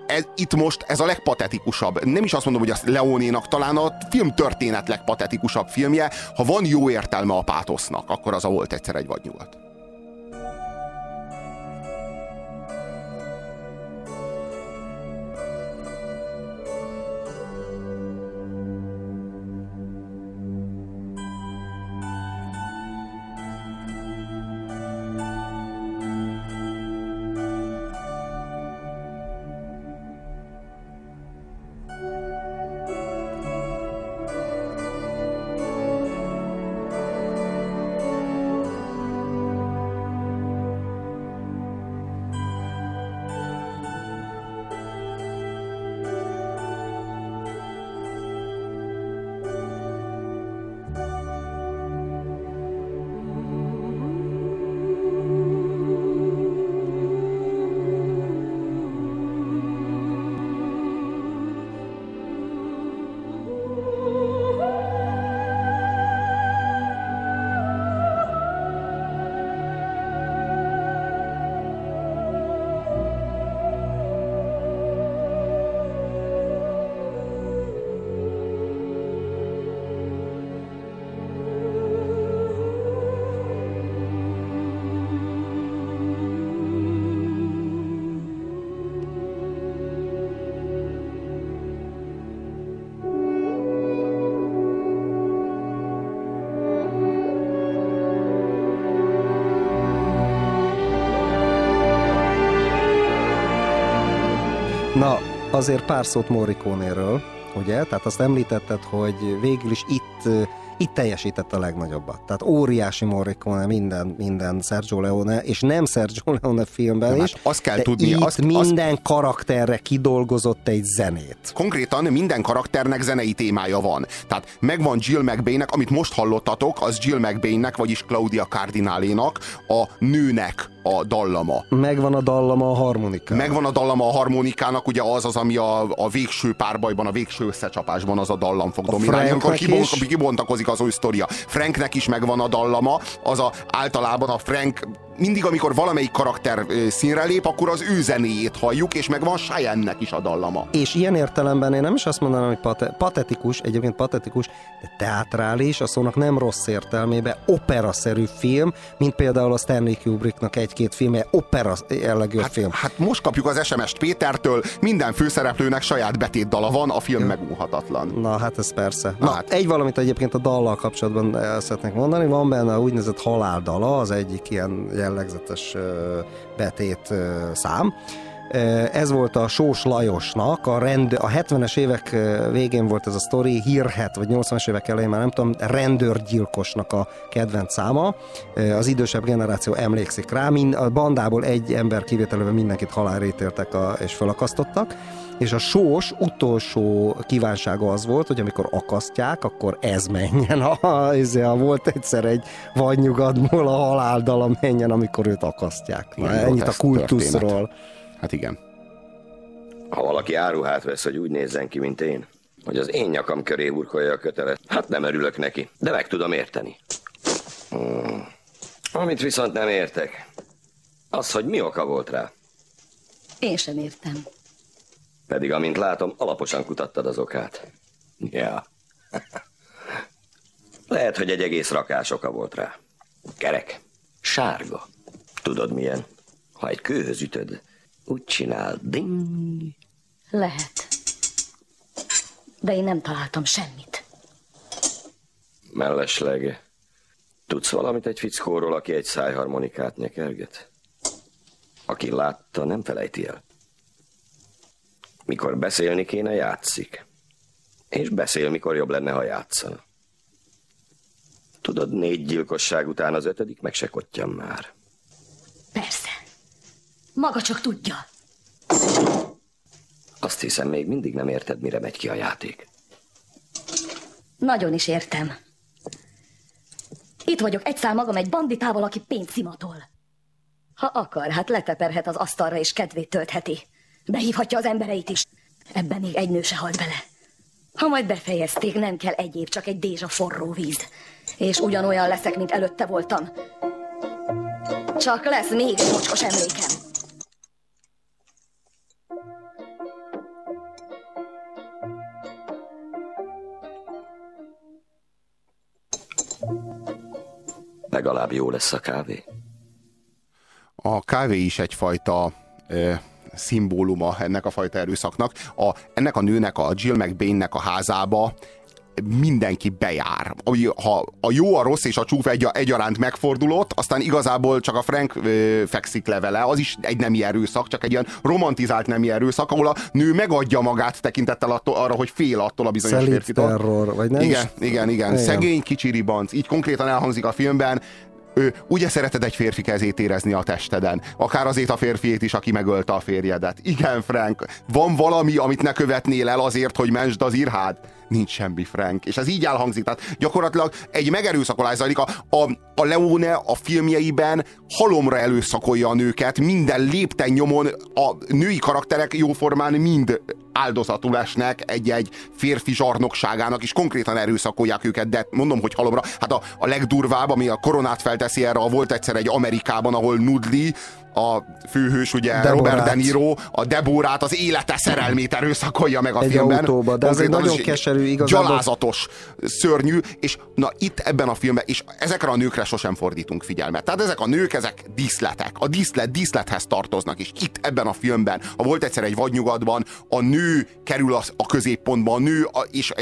Ez, itt most ez a legpatetikusabb. Nem is azt mondom, hogy a Leónénak talán a film történet legpatetikusabb filmje. Ha van jó értelme a pátosznak, akkor az a volt egyszer egy vadnyugat. Azért pár szót Morricone-ről, ugye? Tehát azt említetted, hogy végül is itt, itt teljesített a legnagyobbat. Tehát óriási Morricone minden, minden Sergio Leone, és nem Sergio Leone filmben Nem, is. hát azt kell tudni, Itt azt- minden karakterre kidolgozott egy zenét. Konkrétan minden karakternek zenei témája van. Tehát megvan Jill McBainnek, amit most hallottatok, az Jill McBainnek, vagyis Claudia Cardinalénak a nőnek a dallama. Megvan a dallama a harmonika. Megvan a dallama a harmonikának, ugye az az, ami a, a végső párbajban, a végső összecsapásban az a dallam fog A dominálni, amikor Franknek is. kibontakozik az ő sztoria. Franknek is megvan a dallama, az a, általában a Frank mindig, amikor valamelyik karakter színre lép, akkor az ő zenéjét halljuk, és megvan Cheyenne-nek is a dallama. És ilyen értelemben én nem is azt mondanám, hogy pate- patetikus, egyébként patetikus, de teátrális, a szónak nem rossz értelmébe, operaszerű film, mint például a Stanley Kubricknak egy-két filmje, opera jellegű hát, film. Hát most kapjuk az SMS-t Pétertől, minden főszereplőnek saját betétdala van, a film megúhatatlan. Na hát ez persze. Na, hát. egy valamit egyébként a dallal kapcsolatban el szeretnék mondani, van benne úgynevezett haláldala, az egyik ilyen jellegzetes betét szám. Ez volt a Sós Lajosnak, a, rend, a 70-es évek végén volt ez a sztori, hírhet, vagy 80-as évek elején már nem tudom, rendőrgyilkosnak a kedvenc száma. Az idősebb generáció emlékszik rá, mind, a bandából egy ember kivételően mindenkit halálra ítéltek a, és felakasztottak és a sós utolsó kívánsága az volt, hogy amikor akasztják, akkor ez menjen. Ha, ez, ha volt egyszer egy vadnyugatból a haláldala menjen, amikor őt akasztják. Na, Igen, ennyit a kultuszról. történet. Hát igen. Ha valaki áruhát vesz, hogy úgy nézzen ki, mint én, hogy az én nyakam köré hurkolja a kötelet, hát nem örülök neki, de meg tudom érteni. Hmm. Amit viszont nem értek, az, hogy mi oka volt rá. Én sem értem. Pedig, amint látom, alaposan kutattad az okát. Ja. Lehet, hogy egy egész rakás oka volt rá. Kerek. Sárga. Tudod milyen? Ha egy kőhöz ütöd, úgy csinál, ding. Lehet. De én nem találtam semmit. Mellesleg. Tudsz valamit egy fickóról, aki egy szájharmonikát nyekerget? Aki látta, nem felejti el. Mikor beszélni kéne, játszik. És beszél, mikor jobb lenne, ha játszana. Tudod, négy gyilkosság után az ötödik meg se már. Persze. Maga csak tudja. Azt hiszem, még mindig nem érted, mire megy ki a játék. Nagyon is értem. Itt vagyok egy szál magam egy banditával, aki pénzt szimatol. Ha akar, hát leteperhet az asztalra és kedvét töltheti. Behívhatja az embereit is. Ebben még egy nő se halt bele. Ha majd befejezték, nem kell egy év, csak egy dézsa forró víz. És ugyanolyan leszek, mint előtte voltam. Csak lesz még egy mocskos emlékem. Legalább jó lesz a kávé. A kávé is egyfajta ö, szimbóluma ennek a fajta erőszaknak. A, ennek a nőnek, a Jill McBain-nek a házába mindenki bejár. Ha a jó, a rossz és a csúf egy, egyaránt megfordulott, aztán igazából csak a Frank ö, fekszik le vele, az is egy nemi erőszak, csak egy ilyen romantizált nemi erőszak, ahol a nő megadja magát tekintettel attól, arra, hogy fél attól a bizonyos Szelíd férfitól. terror, vagy nem igen, is? igen, igen, Igen. Szegény kicsi ribanc. Így konkrétan elhangzik a filmben, ő, ugye szereted egy férfi kezét érezni a testeden? Akár azért a férfiét is, aki megölte a férjedet. Igen, Frank, van valami, amit ne követnél el azért, hogy mensd az irhád? Nincs semmi, Frank. És ez így elhangzik. Tehát gyakorlatilag egy megerőszakolás zajlik. A, a, a Leone a filmjeiben halomra előszakolja a nőket, minden lépten nyomon a női karakterek jóformán mind áldozatul esnek egy-egy férfi zsarnokságának, és konkrétan erőszakolják őket, de mondom, hogy halomra. Hát a, a legdurvább, ami a koronát felteszi erre, volt egyszer egy Amerikában, ahol Nudli, a főhős, ugye Deborát. Robert De Niro, a Deborát, az élete szerelmét erőszakolja meg a Egy filmben. autóba, de ez egy nagyon keserű, igazából- Gyalázatos, szörnyű, és na itt ebben a filmben, és ezekre a nőkre sosem fordítunk figyelmet. Tehát ezek a nők, ezek díszletek. A díszlet díszlethez tartoznak, és itt ebben a filmben, ha volt egyszer egy vadnyugatban, a nő kerül a, a középpontba, a nő, a, és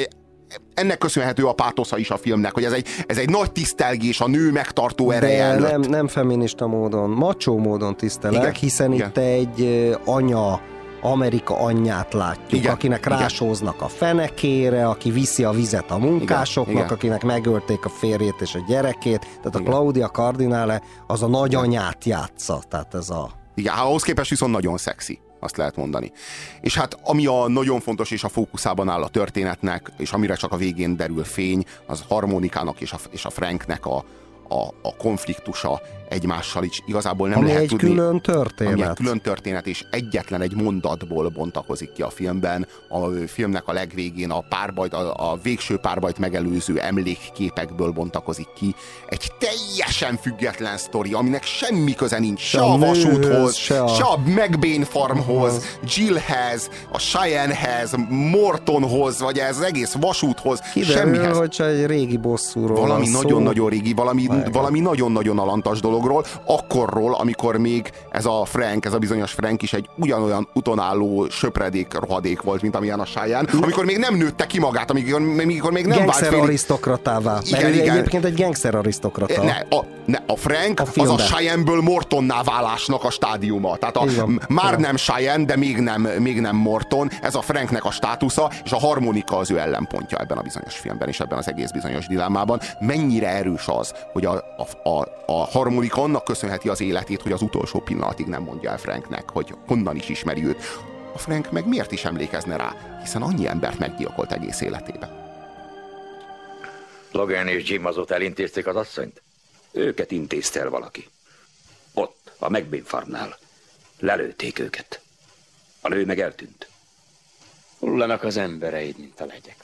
ennek köszönhető a pátosza is a filmnek, hogy ez egy, ez egy nagy tisztelgés a nő megtartó ereje előtt. nem, nem feminista módon, macsó módon tisztelek, Igen, hiszen igen. itt egy anya, Amerika anyját látjuk, Igen, akinek igen. rásóznak a fenekére, aki viszi a vizet a munkásoknak, Igen, igen. akinek megölték a férjét és a gyerekét, tehát a Claudia Cardinale az a nagyanyát játsza, tehát ez a... Igen, ahhoz képest viszont nagyon szexi, azt lehet mondani. És hát ami a nagyon fontos és a fókuszában áll a történetnek, és amire csak a végén derül fény, az harmonikának és a, és a Franknek a, a, a konfliktusa egymással is igazából nem Ami lehet egy tudni. külön történet. Ami egy külön történet, és egyetlen egy mondatból bontakozik ki a filmben. A filmnek a legvégén a párbajt, a, a végső párbajt megelőző emlékképekből bontakozik ki. Egy teljesen független sztori, aminek semmi köze nincs se, Se a a vasúthoz, se a- se a McBain farmhoz, Jillhez, a Cheyennehez, Mortonhoz, vagy ez az egész vasúthoz, Kiderül, semmihez. hogy egy régi bosszúról Valami nagyon-nagyon régi, valami, valami nagyon-nagyon alantas dolog, dologról, akkorról, amikor még ez a Frank, ez a bizonyos Frank is egy ugyanolyan utonálló söpredék rohadék volt, mint amilyen a sáján, amikor még nem nőtte ki magát, amikor, amikor még nem vált Gangster félig. arisztokratává. Igen, Mert igen. egyébként egy gangster arisztokrata. Ne, a, ne, a Frank A az a. Cheyenne-ből Mortonná válásnak a stádiuma. Tehát a, m- már Igen. nem Cheyenne, de még nem, még nem Morton. Ez a Franknek a státusza, és a harmonika az ő ellenpontja ebben a bizonyos filmben, és ebben az egész bizonyos dilemmában. Mennyire erős az, hogy a, a, a, a harmonika annak köszönheti az életét, hogy az utolsó pillanatig nem mondja el Franknek, hogy honnan is ismeri őt. A Frank meg miért is emlékezne rá, hiszen annyi embert meggyilkolt egész életében. Logan és Jim azóta elintézték az asszonyt? Őket intézte el valaki. Ott, a McBain farmnál. Lelőtték őket. A nő meg eltűnt. Hullanak az embereid, mint a legyek,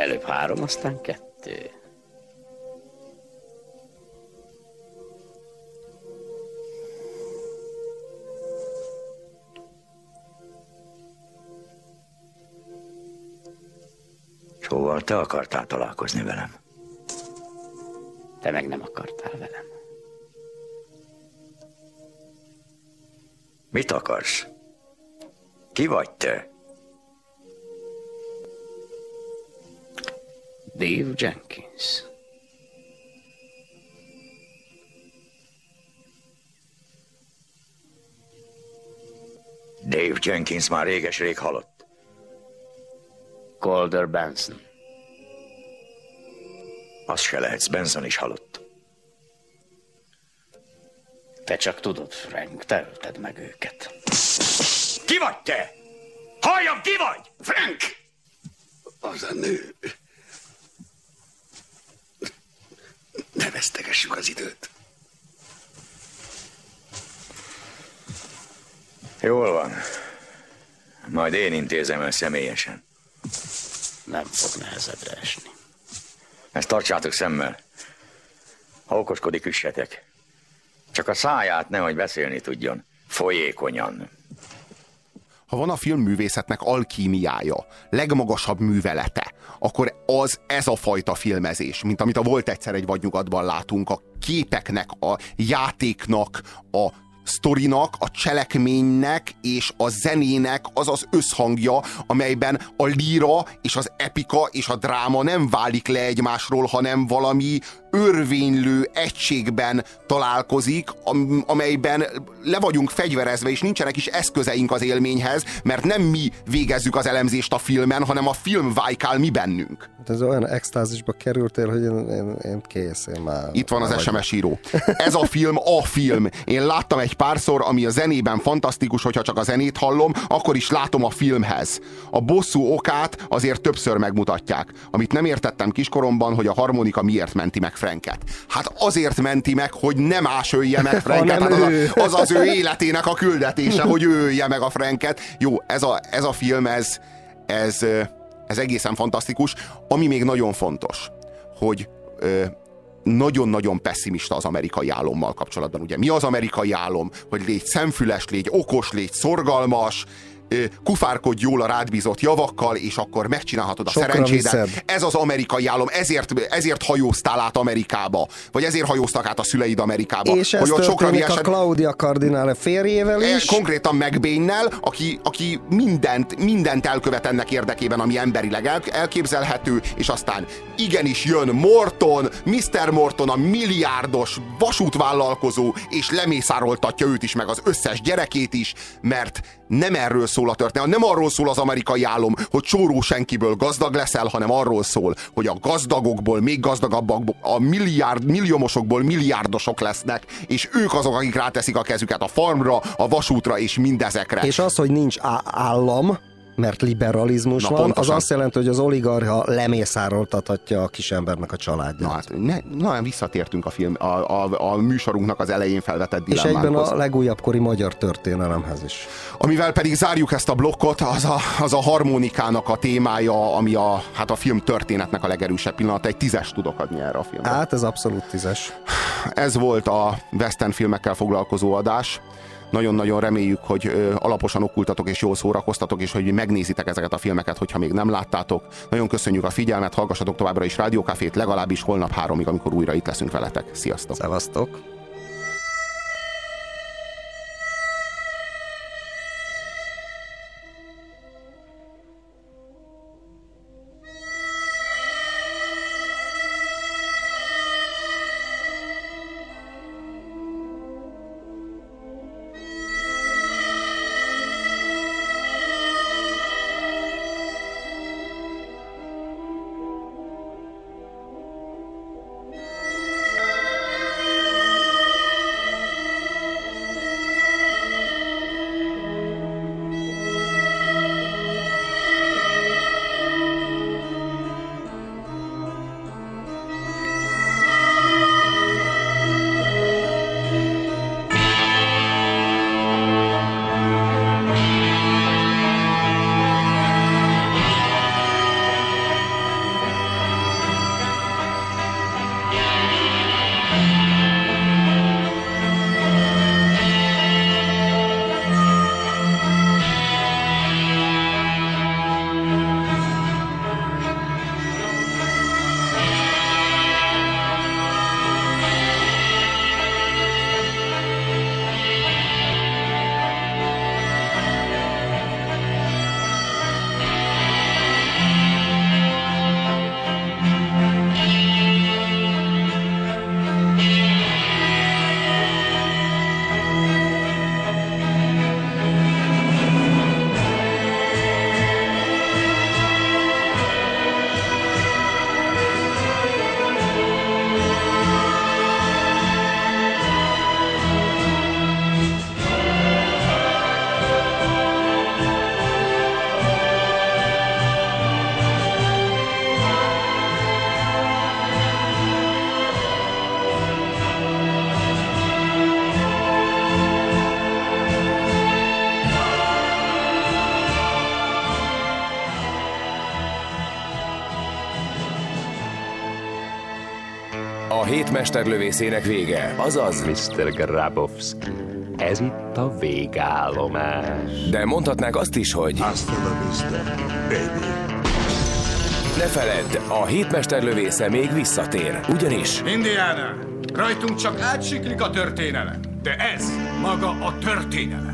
Előbb három, aztán kettő. Szóval te akartál találkozni velem. Te meg nem akartál velem. Mit akarsz? Ki vagy te? Dave Jenkins. Dave Jenkins már réges-rég halott. Calder Benson. Az se lehetsz, Benson is halott. Te csak tudod, Frank, te ölted meg őket. Ki vagy te? Halljam, ki vagy? Frank! Az a nő. Vesztegessük az időt. Jól van. Majd én intézem el személyesen. Nem fog nehezedre esni. Ezt tartsátok szemmel. Ha okoskodik, üssetek. Csak a száját nehogy beszélni tudjon. Folyékonyan. ha van a filmművészetnek alkímiája, legmagasabb művelete, akkor az ez a fajta filmezés, mint amit a Volt egyszer egy vadnyugatban látunk, a képeknek, a játéknak, a sztorinak, a cselekménynek és a zenének az az összhangja, amelyben a líra és az epika és a dráma nem válik le egymásról, hanem valami örvénylő egységben találkozik, am- amelyben le vagyunk fegyverezve, és nincsenek is eszközeink az élményhez, mert nem mi végezzük az elemzést a filmen, hanem a film vájkál mi bennünk. Hát Ez olyan extázisba kerültél, hogy én, én, én kész, én már... Itt van az. SMS író. Ez a film a film. Én láttam egy párszor, ami a zenében fantasztikus, hogyha csak a zenét hallom, akkor is látom a filmhez. A bosszú okát azért többször megmutatják. Amit nem értettem kiskoromban, hogy a harmonika miért menti meg Franket. Hát azért menti meg, hogy nem más ölje meg Franket. Hát az, a, az az ő életének a küldetése, hogy ő ölje meg a Franket. Jó, ez a, ez a film, ez, ez, ez egészen fantasztikus. Ami még nagyon fontos, hogy ö, nagyon-nagyon pessimista az amerikai álommal kapcsolatban. Ugye mi az amerikai álom? Hogy légy szemfüles, légy okos, légy szorgalmas, kufárkodj jól a rád bízott javakkal, és akkor megcsinálhatod a Sokra szerencsédet. viszed. Ez az amerikai álom, ezért, ezért hajóztál át Amerikába, vagy ezért hajóztak át a szüleid Amerikába. És ez hogy ott sokra a Claudia Cardinale férjével E, is. Konkrétan McBain-nel, aki, aki mindent, mindent elkövet ennek érdekében, ami emberileg el, elképzelhető, és aztán igenis jön Morton, Mr. Morton, a milliárdos vasútvállalkozó, és lemészároltatja őt is, meg az összes gyerekét is, mert nem erről szól a történet, nem arról szól az amerikai álom, hogy csóró senkiből gazdag leszel, hanem arról szól, hogy a gazdagokból még gazdagabbak, a milliárd, milliómosokból milliárdosok lesznek, és ők azok, akik ráteszik a kezüket a farmra, a vasútra és mindezekre. És az, hogy nincs állam, mert liberalizmus Na, van, pontosan. az azt jelenti, hogy az oligarcha lemészároltathatja a kisembernek a családját. Na, hát, ne, na, visszatértünk a, film, a, a, a műsorunknak az elején felvetett És egyben a legújabb kori magyar történelemhez is. Amivel pedig zárjuk ezt a blokkot, az a, az a harmonikának a témája, ami a, hát a film történetnek a legerősebb pillanata. Egy tízes tudok adni erre a filmre. Hát ez abszolút tízes. Ez volt a western filmekkel foglalkozó adás. Nagyon-nagyon reméljük, hogy alaposan okultatok és jól szórakoztatok, és hogy megnézitek ezeket a filmeket, hogyha még nem láttátok. Nagyon köszönjük a figyelmet, hallgassatok továbbra is Rádiókafét, legalábbis holnap háromig, amikor újra itt leszünk veletek. Sziasztok! Szevasztok! Hét mesterlövészének vége, azaz... Mr. Grabowski, ez itt a végállomás. De mondhatnánk azt is, hogy... Hasta la vista, baby. Ne feledd, a hét mesterlövésze még visszatér, ugyanis... Indiana, rajtunk csak átsiklik a történelem, de ez maga a történelem.